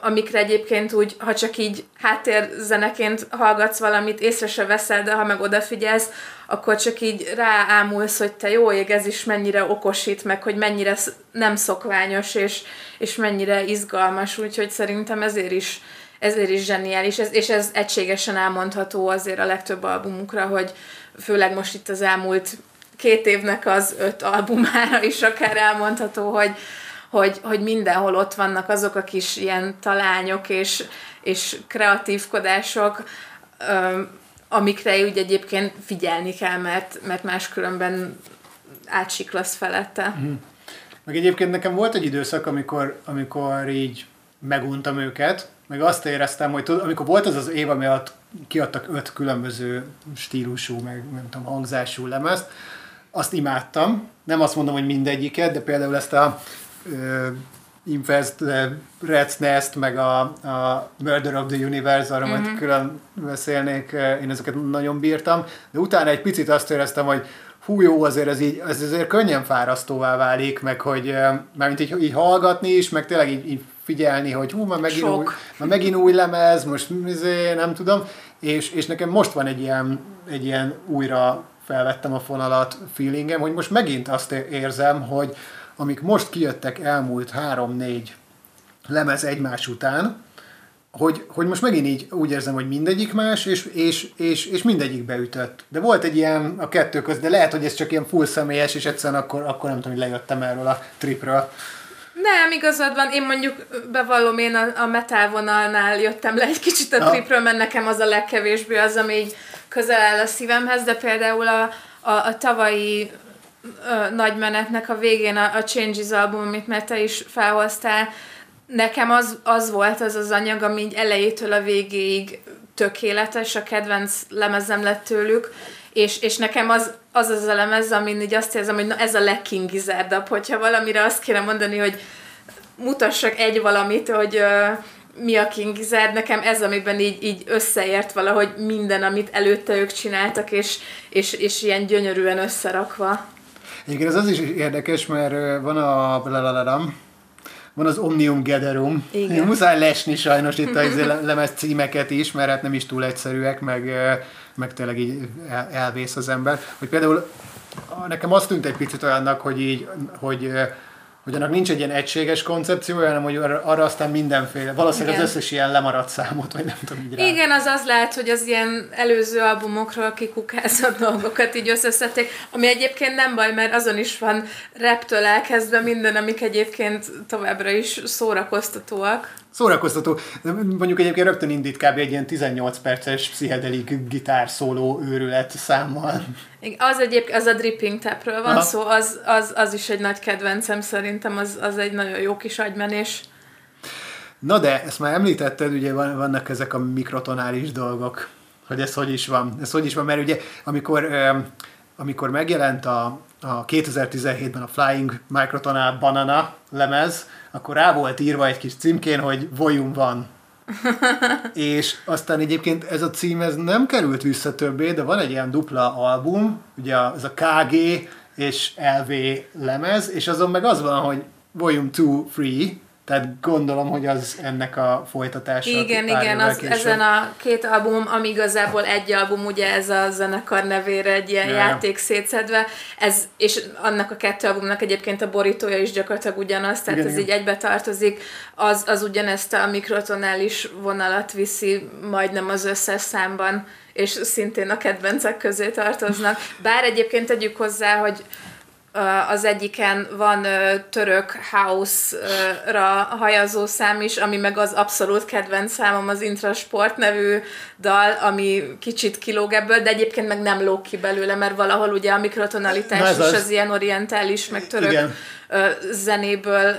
amikre egyébként úgy, ha csak így háttérzeneként hallgatsz valamit, észre se veszel, de ha meg odafigyelsz, akkor csak így ráámulsz, hogy te jó ég, ez is mennyire okosít, meg hogy mennyire nem szokványos, és, és mennyire izgalmas, úgyhogy szerintem ezért is ezért is zseniális, ez, és ez egységesen elmondható azért a legtöbb albumukra, hogy főleg most itt az elmúlt két évnek az öt albumára is akár elmondható, hogy, hogy, hogy mindenhol ott vannak azok a kis ilyen talányok és, és kreatívkodások, amikre úgy egyébként figyelni kell, mert, mert máskülönben átsiklasz felette. Mm. Meg egyébként nekem volt egy időszak, amikor, amikor így meguntam őket, meg azt éreztem, hogy tud, amikor volt az az év, ami alatt kiadtak öt különböző stílusú, meg nem tudom, hangzású lemezt, azt imádtam. Nem azt mondom, hogy mindegyiket, de például ezt a uh, Infest, Red's Nest, meg a, a Murder of the Universe, arra mm-hmm. majd mhm. külön beszélnék, én ezeket nagyon bírtam, de utána egy picit azt éreztem, hogy hú jó, azért ez, így, ez azért könnyen fárasztóvá válik, meg hogy mármint így, így hallgatni is, meg tényleg így, így figyelni, hogy hú, már megint, új, már megint új lemez, most izé, nem tudom, és, és nekem most van egy ilyen, egy ilyen újra felvettem a fonalat feelingem, hogy most megint azt érzem, hogy amik most kijöttek elmúlt három-négy lemez egymás után, hogy, hogy most megint így úgy érzem, hogy mindegyik más, és, és, és, és mindegyik beütött. De volt egy ilyen a kettő köz, de lehet, hogy ez csak ilyen full személyes, és egyszerűen akkor, akkor nem tudom, hogy lejöttem erről a tripről. Nem, igazad van. Én mondjuk bevallom, én a, a metal vonalnál jöttem le egy kicsit a tripről, mert nekem az a legkevésbé az, ami így közel áll a szívemhez, de például a, a, a tavalyi ö, nagy menetnek a végén a, a Changes album, amit mert te is felhoztál, nekem az, az volt az az anyag, ami így elejétől a végéig tökéletes, a kedvenc lemezem lett tőlük, és, és nekem az, az az a lemez, amin így azt érzem, hogy na ez a legkingizárdabb, hogyha valamire azt kéne mondani, hogy mutassak egy valamit, hogy uh, mi a King Gizzard, nekem ez, amiben így, így összeért valahogy minden, amit előtte ők csináltak, és, és, és ilyen gyönyörűen összerakva. Igen, ez az is érdekes, mert van a van az Omnium Gatherum. Igen. Muszáj lesni sajnos itt a izé lemez címeket is, mert hát nem is túl egyszerűek, meg, meg tényleg így elvész az ember. Hogy például nekem azt tűnt egy picit olyannak, hogy így, hogy hogy annak nincs egy ilyen egységes koncepciója, hanem hogy arra, arra aztán mindenféle, valószínűleg Igen. az összes ilyen lemaradt számot, vagy nem tudom így rá. Igen, az az lehet, hogy az ilyen előző albumokról kikukázott dolgokat így összeszedték, ami egyébként nem baj, mert azon is van reptől elkezdve minden, amik egyébként továbbra is szórakoztatóak. Szórakoztató. Mondjuk egyébként rögtön indít kb. egy ilyen 18 perces pszichedelik gitár szóló őrület számmal. Az egyébként, az a Dripping Tapről van Aha. szó, az, az, az is egy nagy kedvencem szerintem, az, az egy nagyon jó kis agymenés. Na de, ezt már említetted, ugye vannak ezek a mikrotonális dolgok, hogy ez hogy is van. Ez hogy is van, mert ugye amikor amikor megjelent a, a 2017-ben a Flying Microtonal Banana lemez, akkor rá volt írva egy kis címkén, hogy Volume van. (laughs) és aztán egyébként ez a cím ez nem került vissza többé, de van egy ilyen dupla album, ugye ez a KG és LV lemez, és azon meg az van, hogy Volume 2 Free, tehát gondolom, hogy az ennek a folytatása. Igen, igen, az, ezen a két album, ami igazából egy album, ugye ez a zenekar nevére egy ilyen yeah. játék szétszedve, ez, és annak a kettő albumnak egyébként a borítója is gyakorlatilag ugyanaz, tehát igen, ez igen. így egybe tartozik, az, az ugyanezt a mikrotonális vonalat viszi majdnem az összes számban, és szintén a kedvencek közé tartoznak. Bár egyébként tegyük hozzá, hogy az egyiken van török house-ra hajazó szám is, ami meg az abszolút kedvenc számom, az Intrasport nevű dal, ami kicsit kilóg ebből, de egyébként meg nem lóg ki belőle, mert valahol ugye a mikrotonalitás is az, az ilyen orientális, meg török Igen. zenéből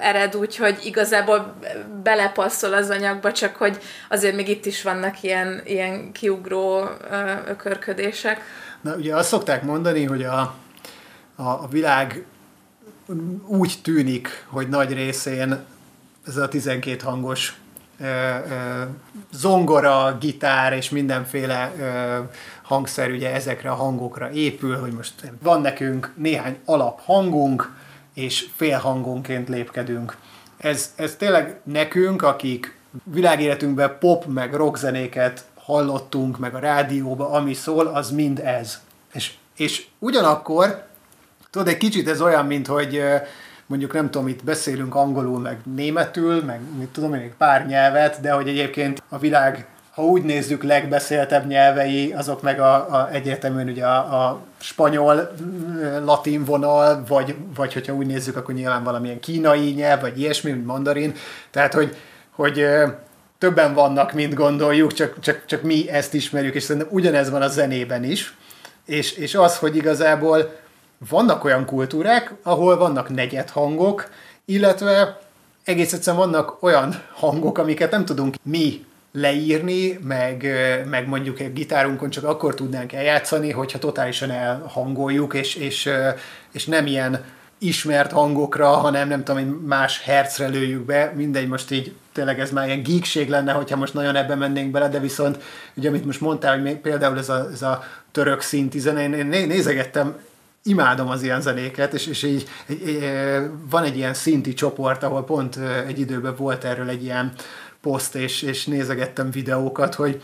ered, úgyhogy igazából belepasszol az anyagba, csak hogy azért még itt is vannak ilyen, ilyen kiugró ökörködések. Na ugye azt szokták mondani, hogy a a, a világ úgy tűnik, hogy nagy részén ez a 12 hangos ö, ö, zongora, gitár és mindenféle ö, hangszer ugye ezekre a hangokra épül, hogy most van nekünk néhány alaphangunk, és félhangonként lépkedünk. Ez, ez tényleg nekünk, akik világéletünkben pop meg rockzenéket hallottunk, meg a rádióba, ami szól, az mind ez. És, és ugyanakkor Tudod, egy kicsit ez olyan, mint hogy mondjuk nem tudom, itt beszélünk angolul, meg németül, meg mit tudom én, pár nyelvet, de hogy egyébként a világ, ha úgy nézzük, legbeszéltebb nyelvei, azok meg a, a egyértelműen ugye a, a spanyol, latin vonal, vagy, vagy hogyha úgy nézzük, akkor nyilván valamilyen kínai nyelv, vagy ilyesmi, mint mandarin. Tehát, hogy, hogy többen vannak, mint gondoljuk, csak, csak, csak mi ezt ismerjük, és szerintem ugyanez van a zenében is. És, és az, hogy igazából vannak olyan kultúrák, ahol vannak negyed hangok, illetve egész egyszerűen vannak olyan hangok, amiket nem tudunk mi leírni, meg, meg mondjuk egy gitárunkon csak akkor tudnánk eljátszani, hogyha totálisan elhangoljuk, és, és, és nem ilyen ismert hangokra, hanem nem tudom, más hercre lőjük be, mindegy, most így tényleg ez már ilyen geekség lenne, hogyha most nagyon ebben mennénk bele, de viszont ugye amit most mondtál, hogy például ez a, ez a török szinti zene, én nézegettem imádom az ilyen zenéket, és, és így egy, egy, van egy ilyen szinti csoport, ahol pont egy időben volt erről egy ilyen poszt, és, és nézegettem videókat, hogy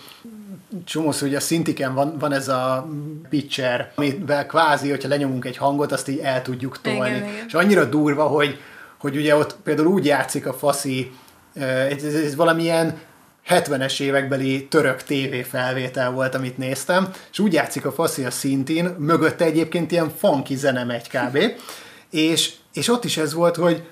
csomósz, hogy a szintiken van, van ez a pitcher, amivel kvázi, hogyha lenyomunk egy hangot, azt így el tudjuk tolni. Igen. És annyira durva, hogy, hogy ugye ott például úgy játszik a faszi, ez, ez, ez valamilyen 70-es évekbeli török TV felvétel volt, amit néztem, és úgy játszik a faszi a szintén, mögötte egyébként ilyen funky zene megy kb. és, és ott is ez volt, hogy,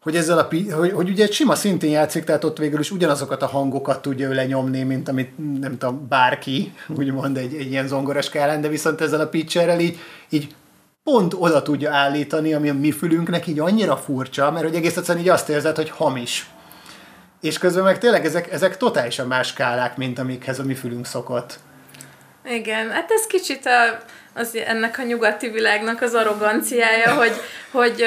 hogy ezzel a, hogy, hogy ugye egy sima szintén játszik, tehát ott végül is ugyanazokat a hangokat tudja ő lenyomni, mint amit nem tudom, bárki, úgymond egy, egy ilyen zongoraskálán, de viszont ezzel a pitcherrel így, így pont oda tudja állítani, ami a mi fülünknek így annyira furcsa, mert hogy egész egyszerűen így azt érzed, hogy hamis. És közben meg tényleg ezek, ezek totálisan más skálák, mint amikhez a mi fülünk szokott. Igen, hát ez kicsit a, az, ennek a nyugati világnak az arroganciája, (laughs) hogy, hogy,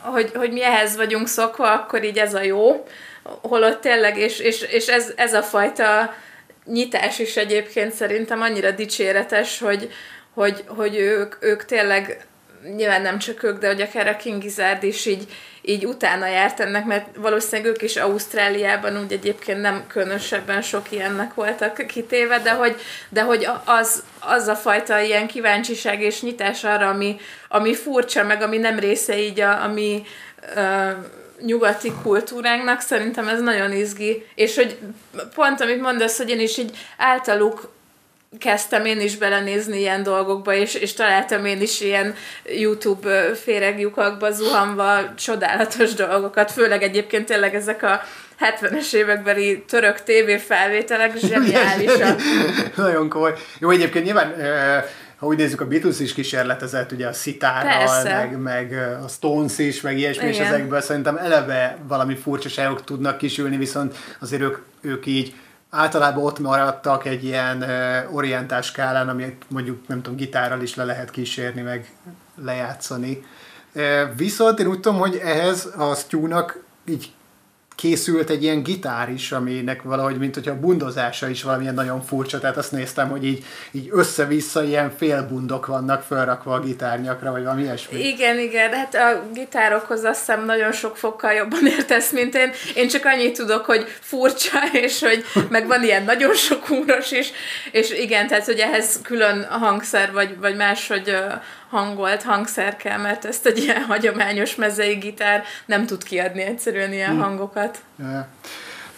hogy, hogy mi ehhez vagyunk szokva, akkor így ez a jó, holott tényleg, és, és, és ez, ez a fajta nyitás is egyébként szerintem annyira dicséretes, hogy, hogy, hogy ők, ők tényleg nyilván nem csak ők, de hogy akár a King Gizzard is így, így utána járt ennek, mert valószínűleg ők is Ausztráliában úgy egyébként nem különösebben sok ilyennek voltak kitéve, de hogy, de hogy az, az a fajta ilyen kíváncsiság és nyitás arra, ami, ami furcsa, meg ami nem része így a, ami uh, nyugati kultúránknak, szerintem ez nagyon izgi, és hogy pont amit mondasz, hogy én is így általuk kezdtem én is belenézni ilyen dolgokba, és, és találtam én is ilyen YouTube féregjukakba zuhanva csodálatos dolgokat, főleg egyébként tényleg ezek a 70-es évekbeli török TV felvételek (laughs) zseniálisak. Nagyon komoly. Jó, egyébként nyilván ha úgy nézzük, a Beatles is kísérletezett ugye a szitárral, meg, meg a Stones is, meg ilyesmi, Igen. és ezekből szerintem eleve valami furcsaságok tudnak kisülni, viszont azért ők, ők így általában ott maradtak egy ilyen orientás skálán, amit mondjuk nem tudom, gitárral is le lehet kísérni, meg lejátszani. Viszont én úgy tudom, hogy ehhez a Stu-nak így készült egy ilyen gitár is, aminek valahogy, mint hogyha a bundozása is valamilyen nagyon furcsa, tehát azt néztem, hogy így, így össze-vissza ilyen félbundok vannak felrakva a gitárnyakra, vagy valami ilyesmi. Igen, igen, hát a gitárokhoz azt hiszem nagyon sok fokkal jobban (laughs) értesz, mint én. Én csak annyit tudok, hogy furcsa, (laughs) és hogy meg van ilyen nagyon sok húros is, és igen, tehát hogy ehhez külön hangszer, vagy, vagy máshogy hangolt hangszer kell, mert ezt egy ilyen hagyományos mezei gitár nem tud kiadni egyszerűen ilyen hmm. hangokat.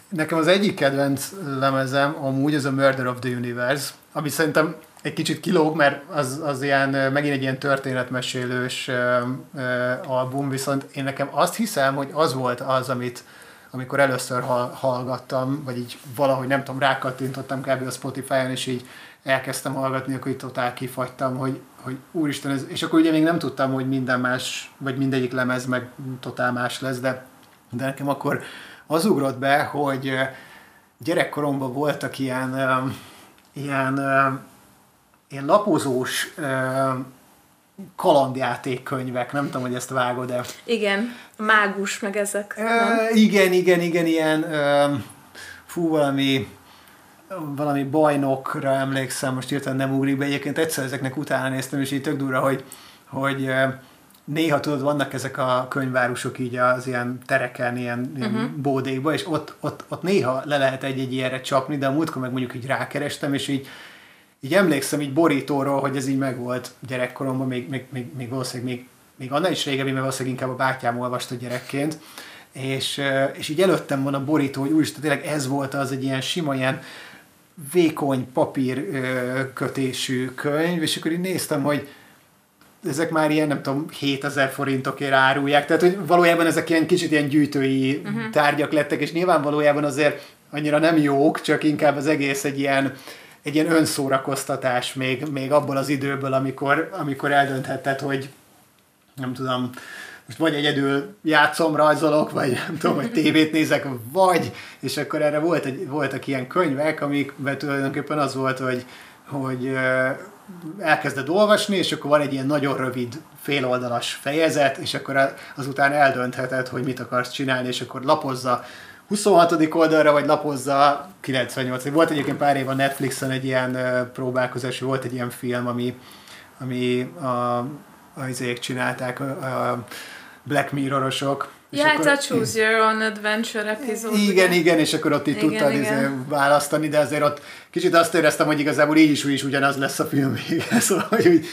Nekem az egyik kedvenc lemezem amúgy az a Murder of the Universe, ami szerintem egy kicsit kilóg, mert az, az ilyen, megint egy ilyen történetmesélős uh, uh, album, viszont én nekem azt hiszem, hogy az volt az, amit amikor először hallgattam, vagy így valahogy nem tudom, rákattintottam kb. a Spotify-on, és így elkezdtem hallgatni, akkor így totál kifagytam, hogy, hogy úristen, ez, és akkor ugye még nem tudtam, hogy minden más, vagy mindegyik lemez meg totál más lesz, de, de nekem akkor az ugrott be, hogy gyerekkoromban voltak ilyen, ilyen, ilyen lapozós kalandjátékkönyvek, nem tudom, hogy ezt vágod de Igen, mágus meg ezek. E, igen, igen, igen, ilyen fú, valami valami bajnokra emlékszem, most írtam nem ugrik be, egyébként egyszer ezeknek utána néztem, és így tök durva, hogy, hogy néha tudod, vannak ezek a könyvárusok így az ilyen tereken, ilyen, ilyen uh-huh. bódékba, és ott, ott, ott néha le lehet egy-egy ilyenre csapni, de a múltkor meg mondjuk így rákerestem, és így, így emlékszem így borítóról, hogy ez így megvolt gyerekkoromban, még, még, még, még valószínűleg még, még annál is régebbi, mert valószínűleg inkább a bátyám olvasta gyerekként, és, és így előttem van a borító, hogy úristen, tényleg ez volt az egy ilyen sima, ilyen vékony papír kötésű könyv, és akkor így néztem, hogy ezek már ilyen, nem tudom, 7000 forintokért árulják, tehát hogy valójában ezek ilyen kicsit ilyen gyűjtői uh-huh. tárgyak lettek, és nyilván valójában azért annyira nem jók, csak inkább az egész egy ilyen, egy ilyen önszórakoztatás még, még abból az időből, amikor, amikor eldönthetted, hogy nem tudom, most vagy egyedül játszom, rajzolok, vagy nem tudom, hogy tévét nézek, vagy, és akkor erre volt egy, voltak ilyen könyvek, amikben tulajdonképpen az volt, hogy, hogy elkezded olvasni, és akkor van egy ilyen nagyon rövid féloldalas fejezet, és akkor azután eldöntheted, hogy mit akarsz csinálni, és akkor lapozza 26. oldalra, vagy lapozza 98. Volt egyébként pár év a Netflixen egy ilyen próbálkozás, volt egy ilyen film, ami, ami a, a izék csinálták, a, Black Mirrorosok. Ja, hát a Choose Your Own Adventure epizód. Igen, ugye? igen, és akkor ott így igen, tudtad igen. Izé választani, de azért ott kicsit azt éreztem, hogy igazából így is, úgy is ugyanaz lesz a film vége, (laughs) szóval, hogy úgy,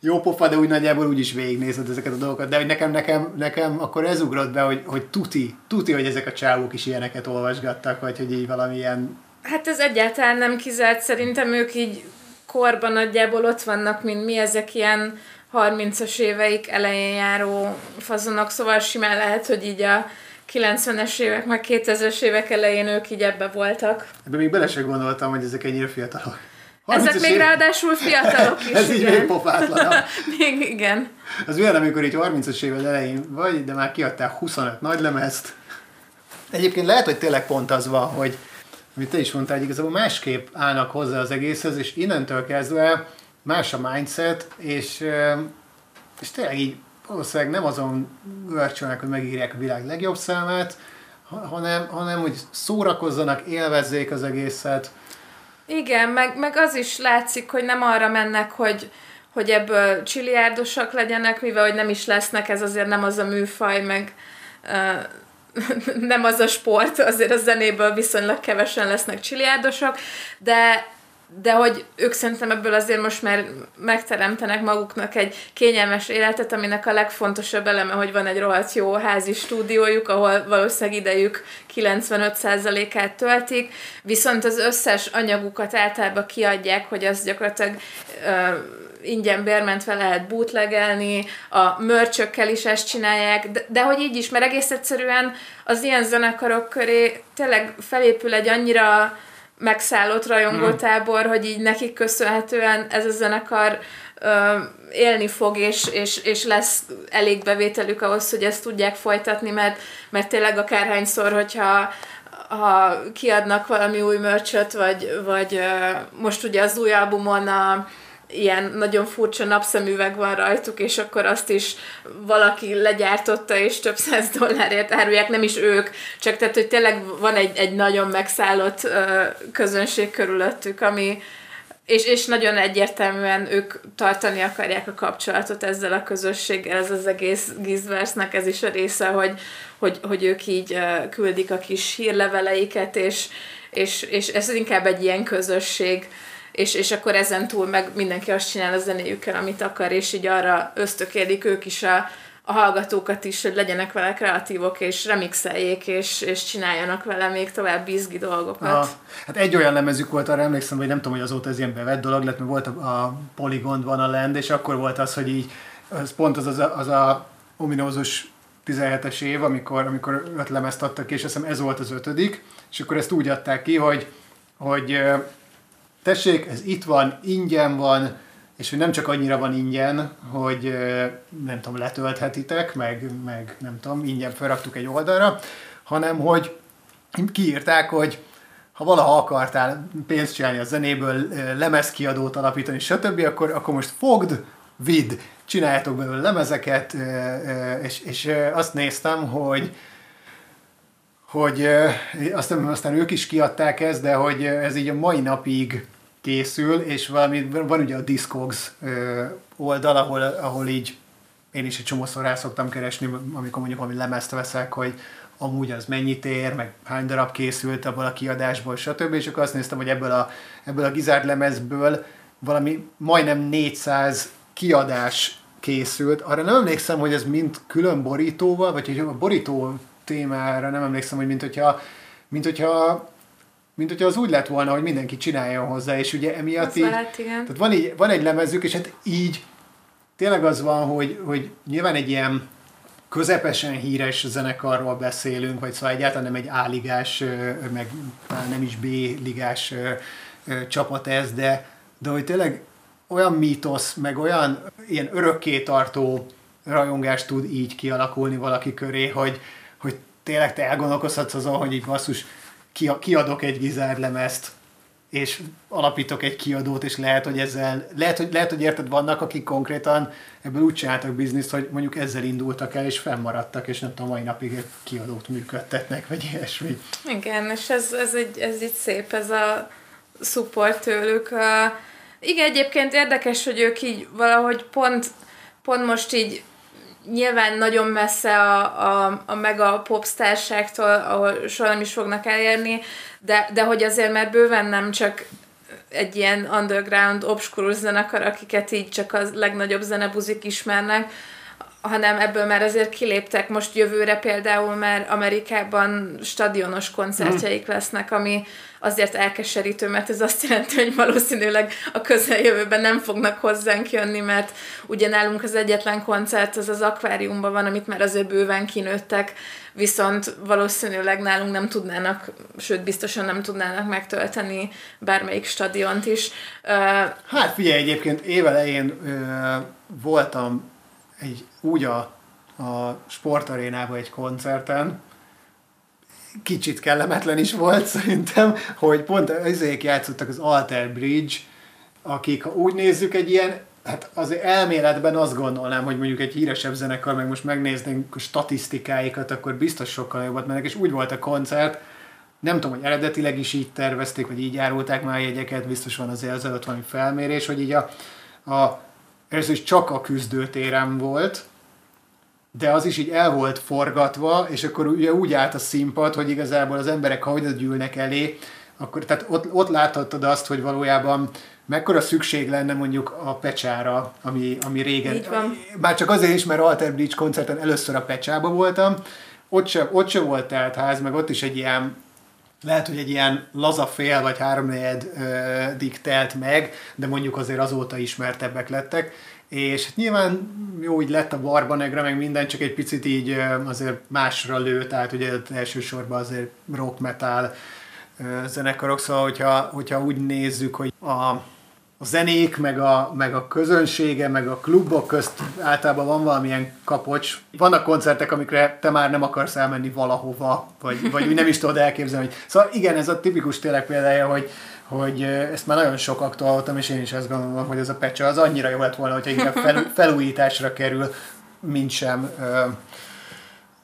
jó pofa, de úgy nagyjából úgy is végignézed ezeket a dolgokat. De hogy nekem, nekem, nekem akkor ez ugrott be, hogy, hogy tuti, tuti, hogy ezek a csávók is ilyeneket olvasgattak, vagy hogy így valamilyen... Hát ez egyáltalán nem kizárt, szerintem ők így korban nagyjából ott vannak, mint mi, ezek ilyen 30-as éveik elején járó fazonok, szóval simán lehet, hogy így a 90-es évek, meg 2000-es évek elején ők így ebbe voltak. Ebben még bele sem gondoltam, hogy ezek ennyire fiatalok. Ezek még év... ráadásul fiatalok (laughs) is. Ez így még pofátlanabb. (laughs) még igen. Az olyan, amikor így 30-as évek elején vagy, de már kiadtál 25 nagy lemezt. Egyébként lehet, hogy tényleg pont az van, hogy amit te is mondtál, hogy igazából másképp állnak hozzá az egészhez, és innentől kezdve más a mindset, és, és tényleg így valószínűleg nem azon görcsölnek, hogy megírják a világ legjobb számát, hanem, hanem hogy szórakozzanak, élvezzék az egészet. Igen, meg, meg az is látszik, hogy nem arra mennek, hogy, hogy ebből csiliárdosak legyenek, mivel hogy nem is lesznek, ez azért nem az a műfaj, meg uh, (laughs) nem az a sport, azért a zenéből viszonylag kevesen lesznek csiliárdosok, de de hogy ők szerintem ebből azért most már megteremtenek maguknak egy kényelmes életet, aminek a legfontosabb eleme, hogy van egy rohadt jó házi stúdiójuk, ahol valószínűleg idejük 95%-át töltik, viszont az összes anyagukat általában kiadják, hogy az gyakorlatilag uh, ingyen bérmentve lehet bootlegelni, a mörcsökkel is ezt csinálják, de, de hogy így is, mert egész egyszerűen az ilyen zenekarok köré tényleg felépül egy annyira megszállott rajongótábor, hmm. hogy így nekik köszönhetően ez a zenekar ö, élni fog, és, és, és lesz elég bevételük ahhoz, hogy ezt tudják folytatni, mert, mert tényleg akárhányszor, hogyha ha kiadnak valami új mörcsöt, vagy, vagy most ugye az új albumon a, ilyen nagyon furcsa napszemüveg van rajtuk, és akkor azt is valaki legyártotta, és több száz dollárért árulják, nem is ők, csak tehát, hogy tényleg van egy, egy nagyon megszállott közönség körülöttük, ami, és, és nagyon egyértelműen ők tartani akarják a kapcsolatot ezzel a közösséggel, ez az egész Gizversnek ez is a része, hogy, hogy, hogy ők így küldik a kis hírleveleiket, és, és, és ez inkább egy ilyen közösség, és, és akkor ezen túl meg mindenki azt csinál a zenéjükkel, amit akar, és így arra ösztökélik ők is a, a hallgatókat is, hogy legyenek vele kreatívok, és remixeljék, és, és csináljanak vele még tovább izgi dolgokat. Aha. Hát egy olyan lemezük volt, arra emlékszem, hogy nem tudom, hogy azóta ez ilyen bevett dolog lett, mert volt a, a Polygon van a Land, és akkor volt az, hogy így, az pont az, az, az a ominózus 17-es év, amikor, amikor öt lemezt adtak és azt hiszem ez volt az ötödik, és akkor ezt úgy adták ki, hogy, hogy tessék, ez itt van, ingyen van, és hogy nem csak annyira van ingyen, hogy nem tudom, letölthetitek, meg, meg nem tudom, ingyen felraktuk egy oldalra, hanem hogy kiírták, hogy ha valaha akartál pénzt csinálni a zenéből, lemezkiadót alapítani, stb., akkor, akkor most fogd, vidd, csináljátok belőle lemezeket, és, és azt néztem, hogy hogy aztán, aztán ők is kiadták ezt, de hogy ez így a mai napig készül, és valami, van ugye a Discogs oldal, ahol, ahol így én is egy csomószor rá szoktam keresni, amikor mondjuk valami lemezt veszek, hogy amúgy az mennyit ér, meg hány darab készült abból a kiadásból, stb. És akkor azt néztem, hogy ebből a, ebből a gizárd lemezből valami majdnem 400 kiadás készült. Arra nem emlékszem, hogy ez mind külön borítóval, vagy hogy a borító témára nem emlékszem, hogy mint hogyha, mint hogyha mint hogyha az úgy lett volna, hogy mindenki csináljon hozzá, és ugye emiatt az így, lehet, igen. tehát van, így, van egy lemezük, és hát így tényleg az van, hogy, hogy nyilván egy ilyen közepesen híres zenekarról beszélünk, vagy szóval egyáltalán nem egy A-ligás, meg nem is B-ligás csapat ez, de, de hogy tényleg olyan mítosz, meg olyan ilyen örökké tartó rajongás tud így kialakulni valaki köré, hogy, hogy tényleg te elgondolkozhatsz azon, hogy így basszus, kiadok egy gizárlemezt, és alapítok egy kiadót, és lehet, hogy ezzel, lehet, hogy, lehet, hogy érted, vannak, akik konkrétan ebből úgy csináltak bizniszt, hogy mondjuk ezzel indultak el, és fennmaradtak, és nem tudom, mai napig kiadót működtetnek, vagy ilyesmi. Igen, és ez, ez, egy, ez így szép, ez a support tőlük. Igen, egyébként érdekes, hogy ők így valahogy pont, pont most így nyilván nagyon messze a, a, a mega popstárságtól, ahol soha nem is fognak elérni, de, de hogy azért már bőven nem csak egy ilyen underground, obskurus zenekar, akiket így csak a legnagyobb zenebuzik ismernek, hanem ebből már azért kiléptek. Most jövőre például már Amerikában stadionos koncertjeik lesznek, ami azért elkeserítő, mert ez azt jelenti, hogy valószínűleg a közeljövőben nem fognak hozzánk jönni, mert ugye nálunk az egyetlen koncert az az akváriumban van, amit már azért bőven kinőttek, viszont valószínűleg nálunk nem tudnának, sőt biztosan nem tudnának megtölteni bármelyik stadiont is. Hát figyelj, egyébként évelején voltam egy, úgy a, a sportarénában egy koncerten, kicsit kellemetlen is volt szerintem, hogy pont ezek játszottak az Alter Bridge, akik, ha úgy nézzük, egy ilyen, hát az elméletben azt gondolnám, hogy mondjuk egy híresebb zenekar, meg most megnéznénk a statisztikáikat, akkor biztos sokkal jobbat mennek, és úgy volt a koncert, nem tudom, hogy eredetileg is így tervezték, vagy így árulták már a jegyeket, biztos van azért az előtt valami felmérés, hogy így a, a ez is csak a küzdőtéren volt, de az is így el volt forgatva, és akkor ugye úgy állt a színpad, hogy igazából az emberek, ha gyűlnek elé, akkor tehát ott, ott láthattad azt, hogy valójában mekkora szükség lenne mondjuk a pecsára, ami, ami régen... Így van. Bár csak azért is, mert Alter Bridge koncerten először a pecsába voltam, ott se, ott se volt telt ház, meg ott is egy ilyen lehet, hogy egy ilyen laza fél vagy háromnegyed telt meg, de mondjuk azért azóta ismertebbek lettek. És hát nyilván jó, így lett a Barbanegra, meg minden, csak egy picit így azért másra lő, tehát ugye elsősorban azért rock metal zenekarok, szóval hogyha, hogyha úgy nézzük, hogy a, a zenék, meg a, meg a közönsége, meg a klubok közt általában van valamilyen kapocs. Vannak koncertek, amikre te már nem akarsz elmenni valahova, vagy, vagy nem is tudod elképzelni. Hogy... Szóval igen, ez a tipikus tényleg példája, hogy, hogy ezt már nagyon sokaktól hallottam, és én is ezt gondolom, hogy ez a pecsa az annyira jó lett volna, hogyha inkább fel, (laughs) felújításra kerül, mint sem ö,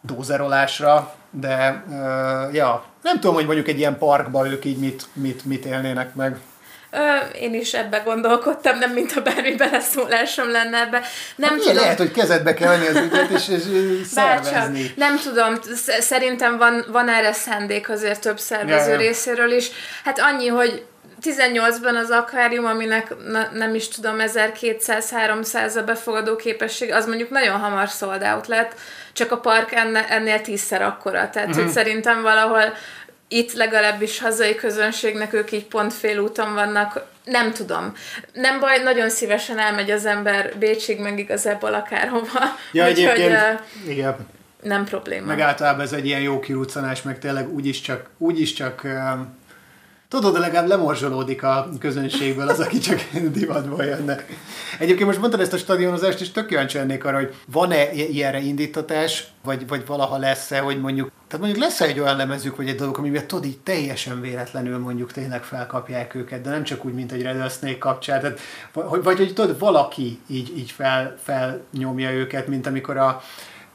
dózerolásra, de ö, ja, nem tudom, hogy mondjuk egy ilyen parkba ők így mit, mit, mit élnének meg. Ö, én is ebbe gondolkodtam, nem mint a bármi beleszólásom lenne ebbe. Nem hát, tudom. Lehet, hogy kezedbe kell venni az ügyet, és, és szervezni. Bárcsak. Nem tudom, szerintem van, van erre szándék azért több szervező ja. részéről is. Hát annyi, hogy 18-ban az akvárium, aminek na, nem is tudom, 1200-300 a befogadó képesség, az mondjuk nagyon hamar sold out lett, csak a park ennél, ennél tízszer akkora. Tehát, uh-huh. hogy mhm. szerintem valahol itt legalábbis hazai közönségnek ők így pont félúton vannak, nem tudom. Nem baj, nagyon szívesen elmegy az ember Bécsig, meg igazából akárhova. (laughs) Ja, Úgyhogy, egyébként, uh, igen. Nem probléma. Meg általában ez egy ilyen jó kiruccanás, meg tényleg úgyis csak, úgyis csak uh, Tudod, de legalább lemorzsolódik a közönségből az, aki csak (laughs) divatból jönne. Egyébként most mondtad ezt a stadionozást, és tök kíváncsi lennék arra, hogy van-e ilyenre indítatás, vagy, vagy valaha lesz-e, hogy mondjuk, tehát mondjuk lesz-e egy olyan lemezük, vagy egy dolog, amiben tudod, így teljesen véletlenül mondjuk tényleg felkapják őket, de nem csak úgy, mint egy Red Snake kapcsán, tehát, vagy, vagy hogy tudod, valaki így, így fel, felnyomja őket, mint amikor a,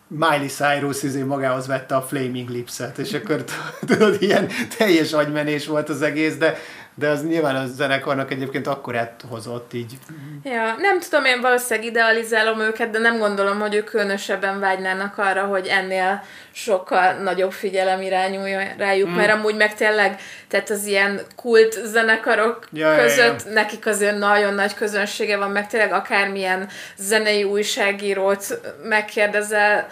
Miley Cyrus izé magához vette a Flaming Lips-et, és akkor tudod, ilyen teljes agymenés volt az egész, de de az nyilván a zenekarnak egyébként akkor hozott így. Ja, nem tudom, én valószínűleg idealizálom őket, de nem gondolom, hogy ők különösebben vágynának arra, hogy ennél sokkal nagyobb figyelem irányuljon rájuk, mm. mert amúgy meg tényleg, tehát az ilyen kult zenekarok ja, között ja, ja. nekik azért nagyon nagy közönsége van, meg tényleg akármilyen zenei újságírót megkérdezel,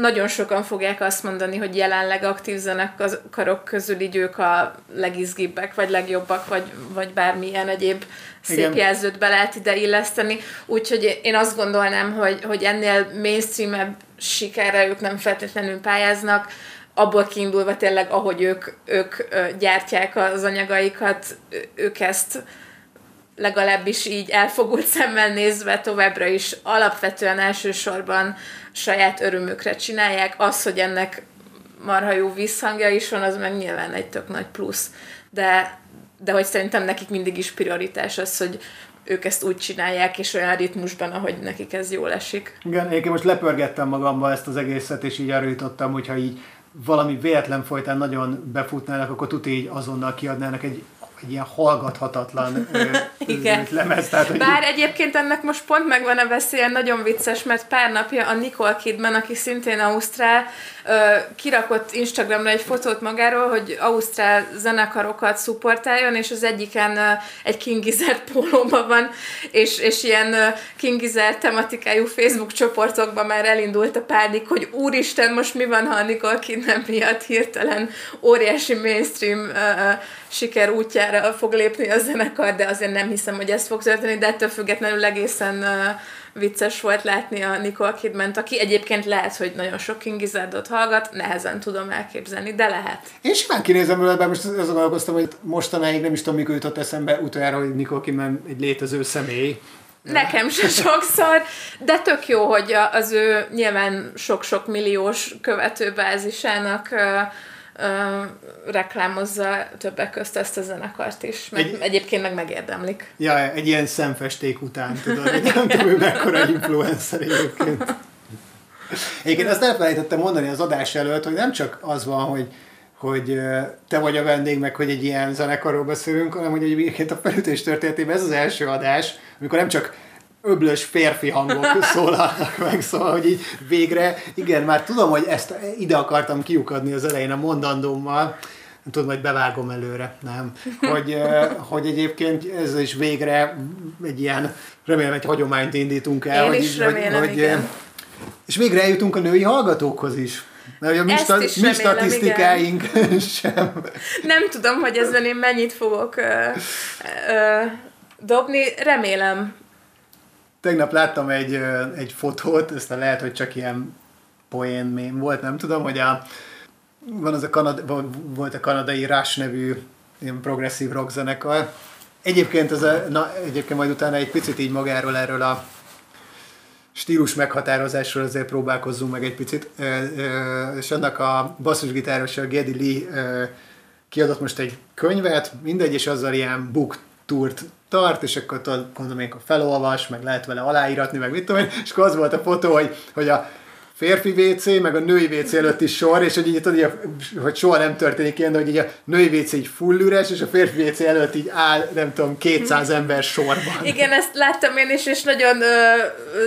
nagyon sokan fogják azt mondani, hogy jelenleg aktív zenekarok közül így ők a legizgibbek, vagy legjobbak, vagy, vagy bármilyen egyéb szép Igen. jelzőt be lehet ide illeszteni. Úgyhogy én azt gondolnám, hogy, hogy ennél mainstream sikerre ők nem feltétlenül pályáznak, abból kiindulva tényleg, ahogy ők, ők gyártják az anyagaikat, ők ezt legalábbis így elfogult szemmel nézve továbbra is alapvetően elsősorban saját örömükre csinálják. Az, hogy ennek marha jó visszhangja is van, az meg nyilván egy tök nagy plusz. De, de hogy szerintem nekik mindig is prioritás az, hogy ők ezt úgy csinálják, és olyan ritmusban, ahogy nekik ez jól esik. Igen, én most lepörgettem magamba ezt az egészet, és így arra jutottam, hogyha így valami véletlen folytán nagyon befutnának, akkor tuti így azonnal kiadnának egy egy ilyen hallgathatatlan (laughs) Igen. lemez. Tehát, hogy Bár egyébként ennek most pont megvan a veszélye, nagyon vicces, mert pár napja a Nicole Kidman, aki szintén Ausztrál, kirakott Instagramra egy fotót magáról, hogy Ausztrál zenekarokat szupportáljon, és az egyiken egy King Gizzard pólóban van, és, és ilyen King Gizzard tematikájú Facebook csoportokban már elindult a pánik, hogy úristen, most mi van, ha a Nicole Kidman miatt hirtelen óriási mainstream siker útjára fog lépni a zenekar, de azért nem hiszem, hogy ez fog történni, de ettől függetlenül egészen uh, vicces volt látni a Nicole kidman aki egyébként lehet, hogy nagyon sok King Gizzardot hallgat, nehezen tudom elképzelni, de lehet. Én simán kinézem vele, most azon gondolkoztam, hogy mostanáig nem is tudom, mikor jutott eszembe utoljára, hogy Nicole Kidman egy létező személy. Nekem se sokszor, de tök jó, hogy az ő nyilván sok-sok milliós követőbázisának ö, reklámozza többek közt ezt a zenekart is, meg egy, egyébként meg megérdemlik. Ja, egy ilyen szemfesték után, tudod, hogy nem tudom, hogy mekkora influencer egyébként. Egyébként azt elfelejtettem mondani az adás előtt, hogy nem csak az van, hogy hogy te vagy a vendég, meg hogy egy ilyen zenekarról beszélünk, hanem hogy egyébként a felütés történetében ez az első adás, amikor nem csak öblös férfi hangok szólalnak meg, szóval, hogy így végre, igen, már tudom, hogy ezt ide akartam kiukadni az elején a mondandómmal, nem tudom, hogy bevágom előre, nem. Hogy, hogy egyébként ez is végre egy ilyen, remélem egy hagyományt indítunk el. Én hogy, is remélem, hogy, igen. És végre eljutunk a női hallgatókhoz is. Mert a mi, sta, mi remélem, statisztikáink igen. (laughs) sem. Nem tudom, hogy ezzel én mennyit fogok ö, ö, dobni. Remélem, tegnap láttam egy, egy fotót, aztán lehet, hogy csak ilyen poén mém volt, nem tudom, hogy a, van az a Kanada, volt a kanadai Rush nevű ilyen progresszív rock zenekar, Egyébként, ez a, na, egyébként majd utána egy picit így magáról erről a stílus meghatározásról azért próbálkozzunk meg egy picit, és annak a basszusgitáros, a Geddy Lee kiadott most egy könyvet, mindegy, és azzal ilyen book tourt tart, és akkor tudod, gondolom, akkor felolvas, meg lehet vele aláíratni, meg mit tudom én, és akkor az volt a fotó, hogy, hogy a férfi WC, meg a női WC előtt is sor, és hogy így tudod, hogy soha nem történik ilyen, de hogy így a női WC így full üres, és a férfi WC előtt így áll, nem tudom, 200 ember sorban. Igen, ezt láttam én is, és nagyon ö,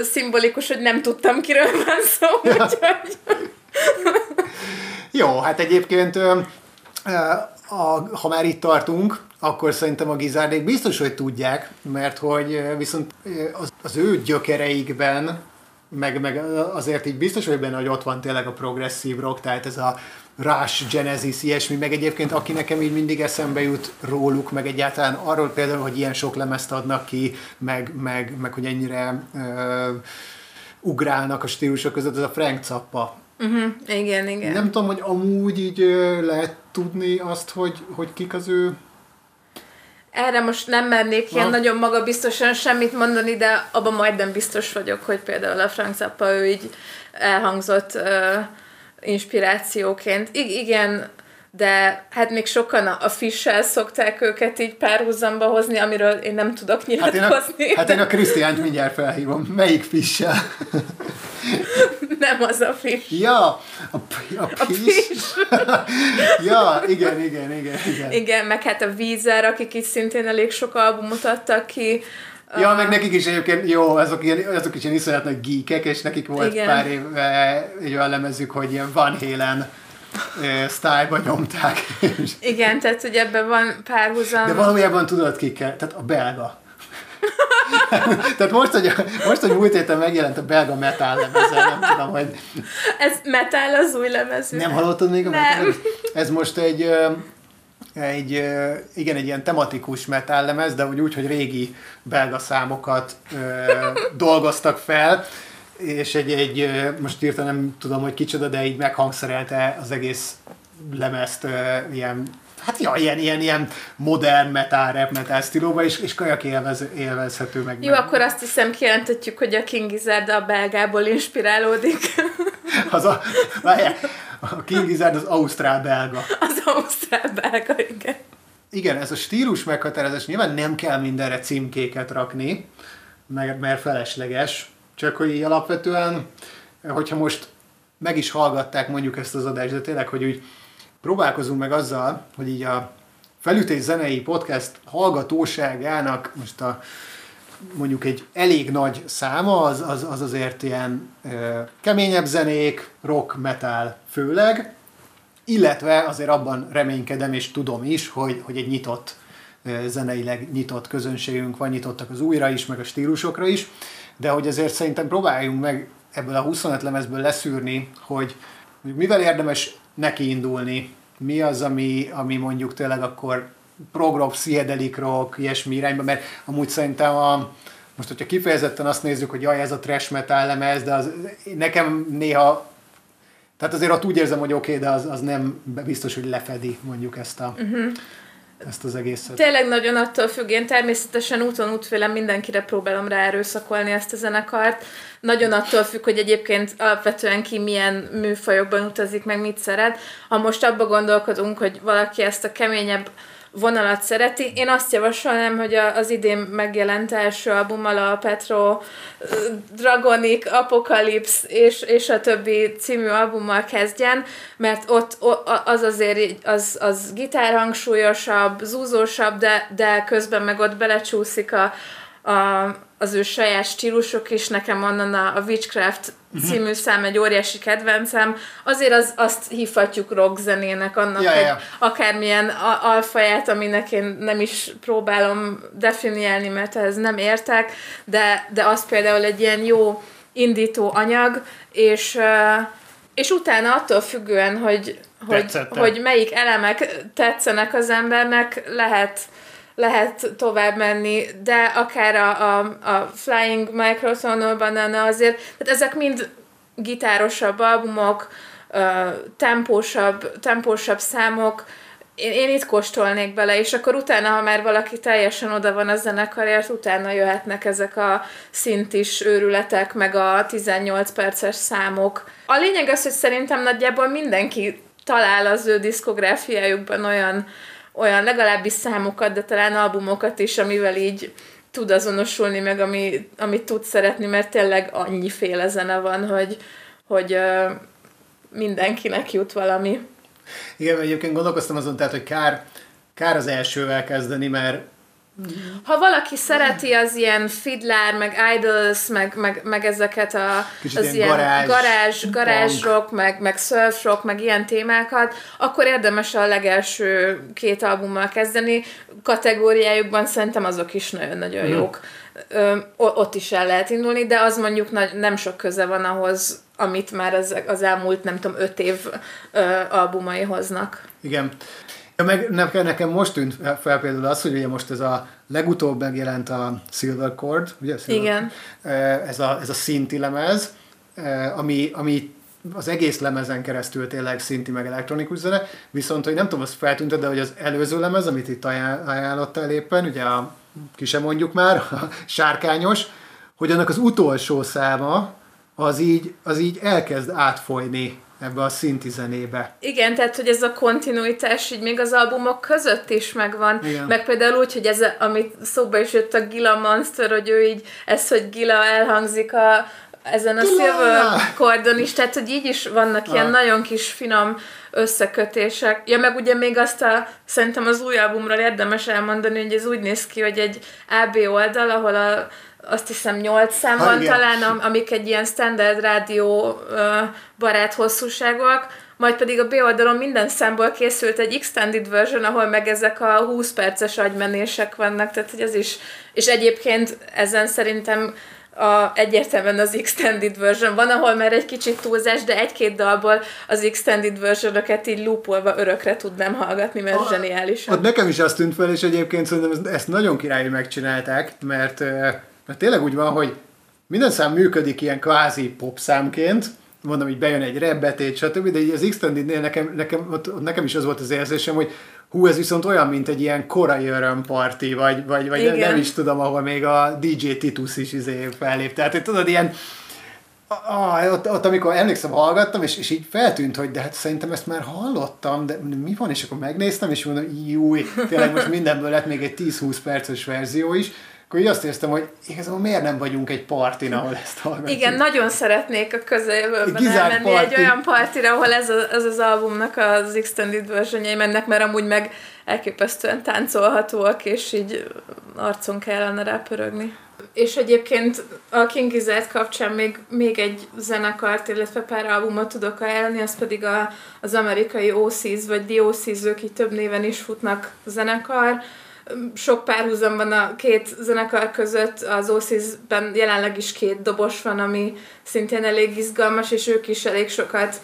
szimbolikus, hogy nem tudtam, kiről van szó, úgyhogy... Jó, hát egyébként ö, a, ha már itt tartunk, akkor szerintem a gizárdék biztos, hogy tudják, mert hogy viszont az, az ő gyökereikben meg, meg azért így biztos hogy benne, hogy ott van tényleg a progresszív rock, tehát ez a Rush, Genesis, ilyesmi, meg egyébként aki nekem így mindig eszembe jut róluk, meg egyáltalán arról például, hogy ilyen sok lemezt adnak ki, meg, meg, meg hogy ennyire uh, ugrálnak a stílusok között, ez a Frank Zappa. Uh-huh. Igen, igen. Nem tudom, hogy amúgy így lehet tudni azt, hogy, hogy kik az ő erre most nem mernék ilyen Na. nagyon magabiztosan semmit mondani, de abban majdnem biztos vagyok, hogy például a Frank Zappa ő így elhangzott uh, inspirációként. I- igen, de hát még sokan a fissel szokták őket így párhuzamba hozni, amiről én nem tudok nyilatkozni. Hát én a, hát a Krisztiánt mindjárt felhívom. Melyik fissel? (laughs) Nem az a fish. Ja, a, a, a fish. (laughs) ja, igen, igen, igen, igen. Igen, meg hát a vízer, akik is szintén elég sok albumot adtak ki. Ja, meg nekik is egyébként, jó, azok, ilyen, azok is ilyen iszonyat nagy geekek, és nekik volt igen. pár éve egy olyan lemezük, hogy ilyen Van Halen sztájba nyomták. Igen, tehát hogy ebben van párhuzam. De valójában tudod ki kell, tehát a belga. Tehát most, hogy, most, hogy múlt héten megjelent a belga metal lemezen, nem tudom, hogy... Ez metal az új lemez. Nem hallottad még a metal Ez most egy, egy, igen, egy ilyen tematikus metal lemez, de úgy, úgy hogy régi belga számokat dolgoztak fel, és egy, egy most írta nem tudom, hogy kicsoda, de így meghangszerelte az egész lemezt ilyen hát ja, ilyen, ilyen, ilyen modern metal, rap metal stílóba, és, és kajak élvez, élvezhető meg. Jó, meg. akkor azt hiszem kijelentetjük, hogy a King Gizzard a belgából inspirálódik. az a, várjál, a King Gizzard az ausztrál-belga. Az ausztrál-belga, igen. Igen, ez a stílus meghatározás, nyilván nem kell mindenre címkéket rakni, mert, mert felesleges, csak hogy így alapvetően, hogyha most meg is hallgatták mondjuk ezt az adást, de tényleg, hogy úgy próbálkozunk meg azzal, hogy így a felütés zenei podcast hallgatóságának most a mondjuk egy elég nagy száma, az, az, az azért ilyen ö, keményebb zenék, rock, metal főleg, illetve azért abban reménykedem és tudom is, hogy, hogy egy nyitott, zeneileg nyitott közönségünk van, nyitottak az újra is, meg a stílusokra is, de hogy azért szerintem próbáljunk meg ebből a 25 lemezből leszűrni, hogy mivel érdemes neki indulni, mi az, ami, ami mondjuk tényleg akkor progrock, psychedelic rock, ilyesmi irányba, mert amúgy szerintem a, most, hogyha kifejezetten azt nézzük, hogy jaj, ez a trash metal lemez, de az, nekem néha tehát azért ott úgy érzem, hogy oké, okay, de az, az nem biztos, hogy lefedi mondjuk ezt a, uh-huh ezt az egészet. Tényleg nagyon attól függ, én természetesen úton útfélem mindenkire próbálom rá ezt a zenekart. Nagyon attól függ, hogy egyébként alapvetően ki milyen műfajokban utazik, meg mit szeret. Ha most abba gondolkodunk, hogy valaki ezt a keményebb vonalat szereti. Én azt javasolnám, hogy az idén megjelent első albummal a Petro Dragonic, Apocalypse és, és a többi című albummal kezdjen, mert ott az azért az, az gitárhangsúlyosabb, zúzósabb, de, de közben meg ott belecsúszik a, a, az ő saját stílusok is, nekem onnan a, a Witchcraft mhm. című szám egy óriási kedvencem, azért az, azt hívhatjuk rock zenének, annak ja, egy ja. akármilyen alfaját, aminek én nem is próbálom definiálni, mert ehhez nem értek, de, de az például egy ilyen jó indító anyag, és, és utána attól függően, hogy, hogy, hogy melyik elemek tetszenek az embernek, lehet lehet tovább menni, de akár a, a, a Flying Microsoft Banana azért, tehát ezek mind gitárosabb albumok, tempósabb, tempósabb számok, én, én itt kóstolnék bele, és akkor utána, ha már valaki teljesen oda van a zenekarért, utána jöhetnek ezek a szintis őrületek, meg a 18 perces számok. A lényeg az, hogy szerintem nagyjából mindenki talál az ő diszkográfiájukban olyan, olyan legalábbis számokat, de talán albumokat is, amivel így tud azonosulni, meg ami, amit tud szeretni, mert tényleg annyiféle zene van, hogy, hogy mindenkinek jut valami. Igen, egyébként gondolkoztam azon, tehát, hogy kár, kár az elsővel kezdeni, mert ha valaki szereti az ilyen Fiddler, meg Idols, meg, meg, meg ezeket a, Kicsit az ilyen garázs, garázs, garázs rock, meg, meg surf rock, meg ilyen témákat, akkor érdemes a legelső két albummal kezdeni. Kategóriájukban szerintem azok is nagyon-nagyon jók. Ö, ott is el lehet indulni, de az mondjuk nagy, nem sok köze van ahhoz, amit már az, az elmúlt, nem tudom, öt év ö, albumai hoznak. Igen. Ja, meg nekem, nekem most tűnt fel például az, hogy ugye most ez a legutóbb megjelent a Silver Chord, ugye? Silver Igen. Eh, Ez a, ez a szinti lemez, eh, ami, ami az egész lemezen keresztül tényleg szinti meg elektronikus zene, viszont, hogy nem tudom, az feltűnt, de hogy az előző lemez, amit itt ajánl- ajánlottál éppen, ugye a, ki sem mondjuk már, (laughs) a sárkányos, hogy annak az utolsó száma, az így, az így elkezd átfolyni ebbe a szinti zenébe. Igen, tehát hogy ez a kontinuitás így még az albumok között is megvan. Igen. Meg például úgy, hogy ez, a, amit szóba is jött a Gila Monster, hogy ő így, ez, hogy Gila elhangzik a, ezen a Gila! Silver kordon is, tehát hogy így is vannak ilyen Ah. nagyon kis finom összekötések. Ja, meg ugye még azt a, szerintem az új albumról érdemes elmondani, hogy ez úgy néz ki, hogy egy AB oldal, ahol a, azt hiszem nyolc szám Ha, van igen. talán, am- amik egy ilyen standard rádió barát hosszúságok, majd pedig a B oldalon minden számból készült egy extended version, ahol meg ezek a 20 perces agymenések vannak, tehát hogy ez is, és egyébként ezen szerintem a, egyértelműen az extended version van, ahol már egy kicsit túlzás, de egy-két dalból az extended version így loopolva örökre tudnám hallgatni, mert Ah, zseniális. Ott nekem is azt tűnt fel, és egyébként szerintem ezt- nagyon királyú megcsinálták, mert, mert tényleg úgy van, hogy minden szám működik ilyen kvázi popszámként, mondom, hogy bejön egy rebbetét, stb., de így az Extended-nél nekem, nekem, ott, ott nekem is az volt az érzésem, hogy hú, ez viszont olyan, mint egy ilyen korai örömparti, vagy, vagy, vagy nem, nem is tudom, ahol még a DJ Titus is izé fellép. Tehát, hogy tudod, ilyen Ah, ott, ott, amikor emlékszem, hallgattam, és, és így feltűnt, hogy de hát szerintem ezt már hallottam, de mi van, és akkor megnéztem, és mondom, júj, tényleg most mindenből lett még egy 10-20 perces verzió is, akkor így azt éreztem, hogy igazából miért nem vagyunk egy partin, ahol ezt hallgatjuk. Igen, nagyon szeretnék a közeljövőben elmenni egy party. olyan partira, ahol ez, a, ez az albumnak az extended versionjei mennek, mert amúgy meg elképesztően táncolhatóak, és így arcon kellene rápörögni. És egyébként a King Gizzard kapcsán még, még egy zenekart, illetve pár albumot tudok ajánlani, az pedig a, az amerikai OCs, vagy The OCs, ők így több néven is futnak zenekar. Sok párhuzam van a két zenekar között, az OCs-ben jelenleg is két dobos van, ami szintén elég izgalmas, és ők is elég sokat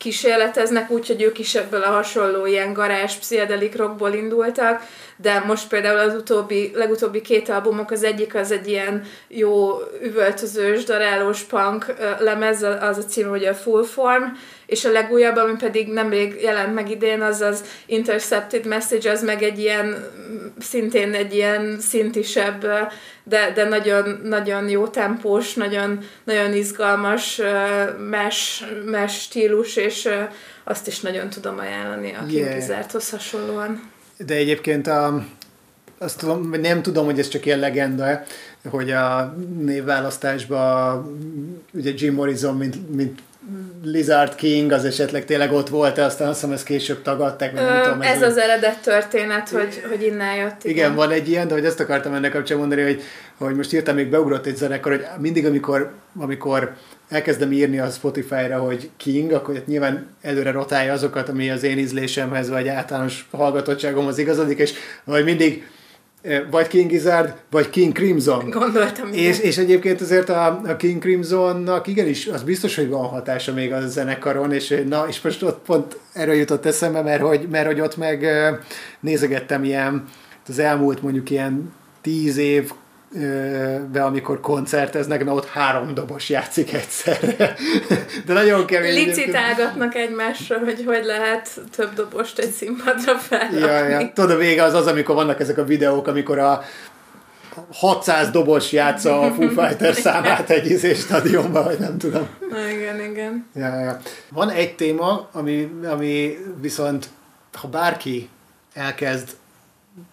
kísérleteznek, úgyhogy ők is ebből a hasonló ilyen garázs, pszichedelik rockból indultak, de most például az utóbbi, legutóbbi két albumok, az egyik az egy ilyen jó üvöltözős, darálós punk lemez, az a cím, hogy a Full Form, és a legújabb, ami pedig nemrég jelent meg idén, az az Intercepted Message, az meg egy ilyen, szintén egy ilyen szintisebb, de, de nagyon, nagyon jó tempós, nagyon, nagyon izgalmas mesh, mesh stílus, és azt is nagyon tudom ajánlani a King Yeah. Hasonlóan. De egyébként a, azt tudom, nem tudom, hogy ez csak ilyen legenda, hogy a névválasztásban ugye Jim Morrison, mint, mint Lizard King, az esetleg tényleg ott volt, aztán azt hiszem ezt később tagadták, meg nem Ö, tudom. ez úgy- az eredet történet, hogy, hogy innen jött. Igen, van egy ilyen, de hogy ezt akartam ennek kapcsán mondani, hogy, hogy most írtam, még beugrott egy zenekar, hogy mindig, amikor, amikor elkezdem írni a Spotify-ra, hogy King, akkor nyilván előre rotálja azokat, ami az én ízlésemhez, vagy általános hallgatottságomhoz igazodik, és hogy mindig vagy King Gizzard, vagy King Crimson. Gondoltam. igen. És, és egyébként azért a, a King Crimsonnak igenis, az biztos, hogy van hatása még a zenekaron, és na, és most ott pont erről jutott eszembe, mert hogy, mert hogy ott meg ö, nézegettem ilyen, az elmúlt mondjuk ilyen tíz év be, amikor koncerteznek, na ott három dobos játszik egyszerre. (laughs) De nagyon kevés. Licitálgatnak egymásra, hogy hogy lehet több dobost egy színpadra felrakni. Ja, ja. Tudod, a vége az az, amikor vannak ezek a videók, amikor a 600 dobos játsza a Foo (laughs) Fighters számát egy izé stadionban, vagy nem tudom. Igen, igen. Ja, ja. Van egy téma, ami, ami viszont, ha bárki elkezd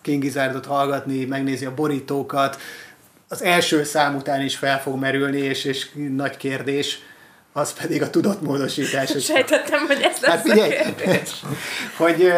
King Gizzardot hallgatni, megnézi a borítókat, az első szám után is fel fog merülni, és, és nagy kérdés, az pedig a tudatmódosítás. (laughs) Sejtettem, hogy ez lesz hát, figyelj, a kérdés. (laughs) hogy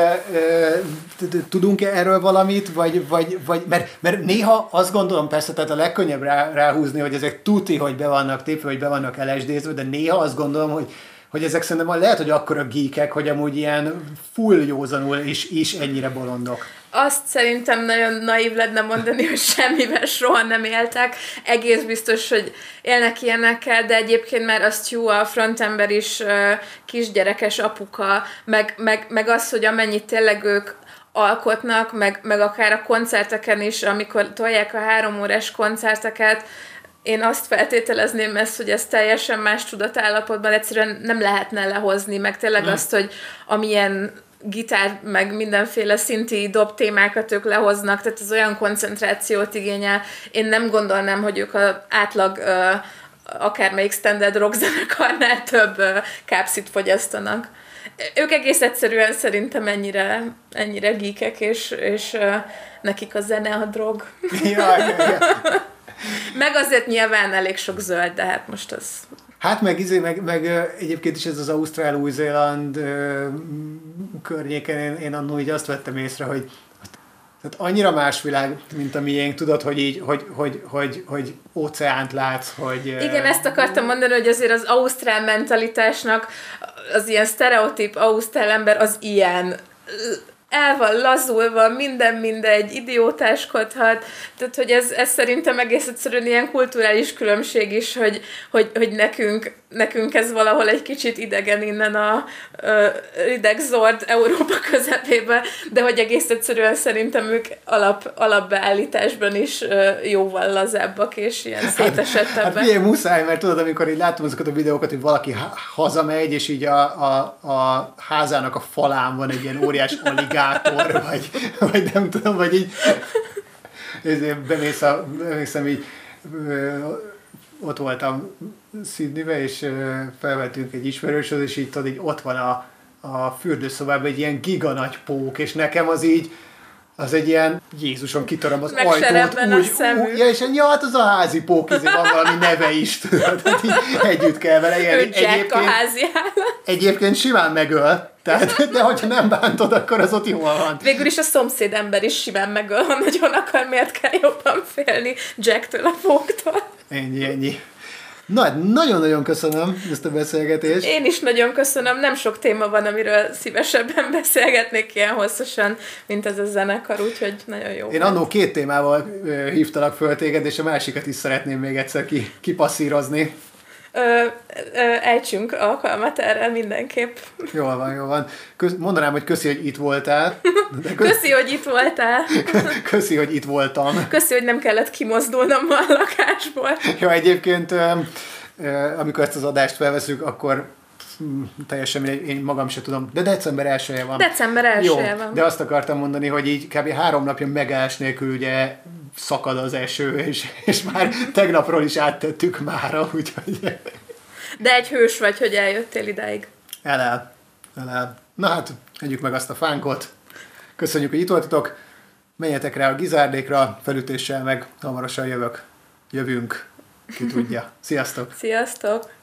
tudunk-e erről valamit, vagy, vagy, vagy mert, mert néha azt gondolom, persze, tehát a legkönnyebb rá, ráhúzni, hogy ezek tuti, hogy be vannak tépve, hogy be vannak lsd de néha azt gondolom, hogy hogy ezek szerintem lehet, hogy akkor a geekek, hogy amúgy ilyen full józanul is, is ennyire bolondok azt szerintem nagyon naív lenne mondani, hogy semmivel soha nem éltek. Egész biztos, hogy élnek ilyenekkel, de egyébként már azt jó a frontember is kisgyerekes apuka, meg, meg, meg az, hogy amennyit tényleg ők alkotnak, meg, meg akár a koncerteken is, amikor tolják a három órás koncerteket, én azt feltételezném ezt, hogy ez teljesen más tudatállapotban egyszerűen nem lehetne lehozni, meg tényleg nem. azt, hogy amilyen gitár, meg mindenféle szinti dob témákat ők lehoznak, tehát ez olyan koncentrációt igényel. Én nem gondolnám, hogy ők az átlag uh, akármelyik standard rock zenekarnál több uh, kápszit fogyasztanak. Ők egész egyszerűen szerintem ennyire, ennyire geekek, és, és nekik a zene a drog. Ja, ja, ja. meg azért nyilván elég sok zöld, de hát most az Hát meg, izé, meg, meg egyébként is ez az Ausztrál-Új-Zéland környéken én, én annól így azt vettem észre, hogy tehát annyira más világ, mint a miénk, tudod, hogy így, hogy, hogy, hogy, hogy óceánt látsz, hogy... Igen, ezt akartam mondani, hogy azért az ausztrál mentalitásnak az ilyen sztereotíp ausztrál ember az ilyen el van lazulva, minden mindegy, idiótáskodhat, tehát hogy ez, ez szerintem egész egyszerűen ilyen kulturális különbség is, hogy, hogy, hogy nekünk, nekünk ez valahol egy kicsit idegen innen a rideg zord Európa közepébe, de hogy egész egyszerűen szerintem ők alap, alapbeállításban is jóval lazábbak és ilyen szétesettebbek. Hát, hát muszáj, mert tudod, amikor így látom azokat a videókat, hogy valaki hazamegy, és így a, a, a házának a falán van egy ilyen óriás (laughs) aligátor, vagy, vagy nem tudom, vagy így (laughs) bemész a, bemészem így ott voltam Sydneybe, és felvettünk egy ismerősöd, és így, tudod, így ott van a, a fürdőszobában egy ilyen giga nagy pók, és nekem az így, az egy ilyen, Jézuson kitarom az ajtót, úgy, úgy, ja, és ja, hát az a házi pók, van valami neve is, hát így együtt kell vele élni. Egyébként, a házi egyébként simán megöl, tehát, de hogyha nem bántod, akkor az ott jól van. Végül is a szomszéd ember is simán megöl, ha nagyon akar, miért kell jobban félni Jacktől a póktól. Ennyi, ennyi. Na, hát nagyon-nagyon köszönöm ezt a beszélgetést. Én is nagyon köszönöm. Nem sok téma van, amiről szívesebben (laughs) beszélgetnék ilyen hosszasan, mint ez a zenekar, úgyhogy nagyon jó. Én annó két témával hívtalak föl téged, és a másikat is szeretném még egyszer ki, kipasszírozni. Ö, ö, ejtsünk alkalmat erre mindenképp. Jól van, jól van. Kösz, mondanám, hogy köszi, hogy itt voltál. De kösz... Köszi, hogy itt voltál. (laughs) köszi, hogy itt voltam. Köszi, hogy nem kellett kimozdulnom a lakásból. Ja, egyébként amikor ezt az adást felveszünk, akkor hm, teljesen mindegy, én magam sem tudom, de december 1 van. December 1 van. De azt akartam mondani, hogy így kb. három napja megállás nélkül ugye szakad az eső, és, és már tegnapról is áttettük mára, úgyhogy... De egy hős vagy, hogy eljöttél idáig. El, el. el, el. Na hát, együk meg azt a fánkot. Köszönjük, hogy itt voltatok. Menjetek rá a gizárdékra, felütéssel meg hamarosan jövök. Jövünk. Ki tudja. (laughs) Sziasztok! Sziasztok!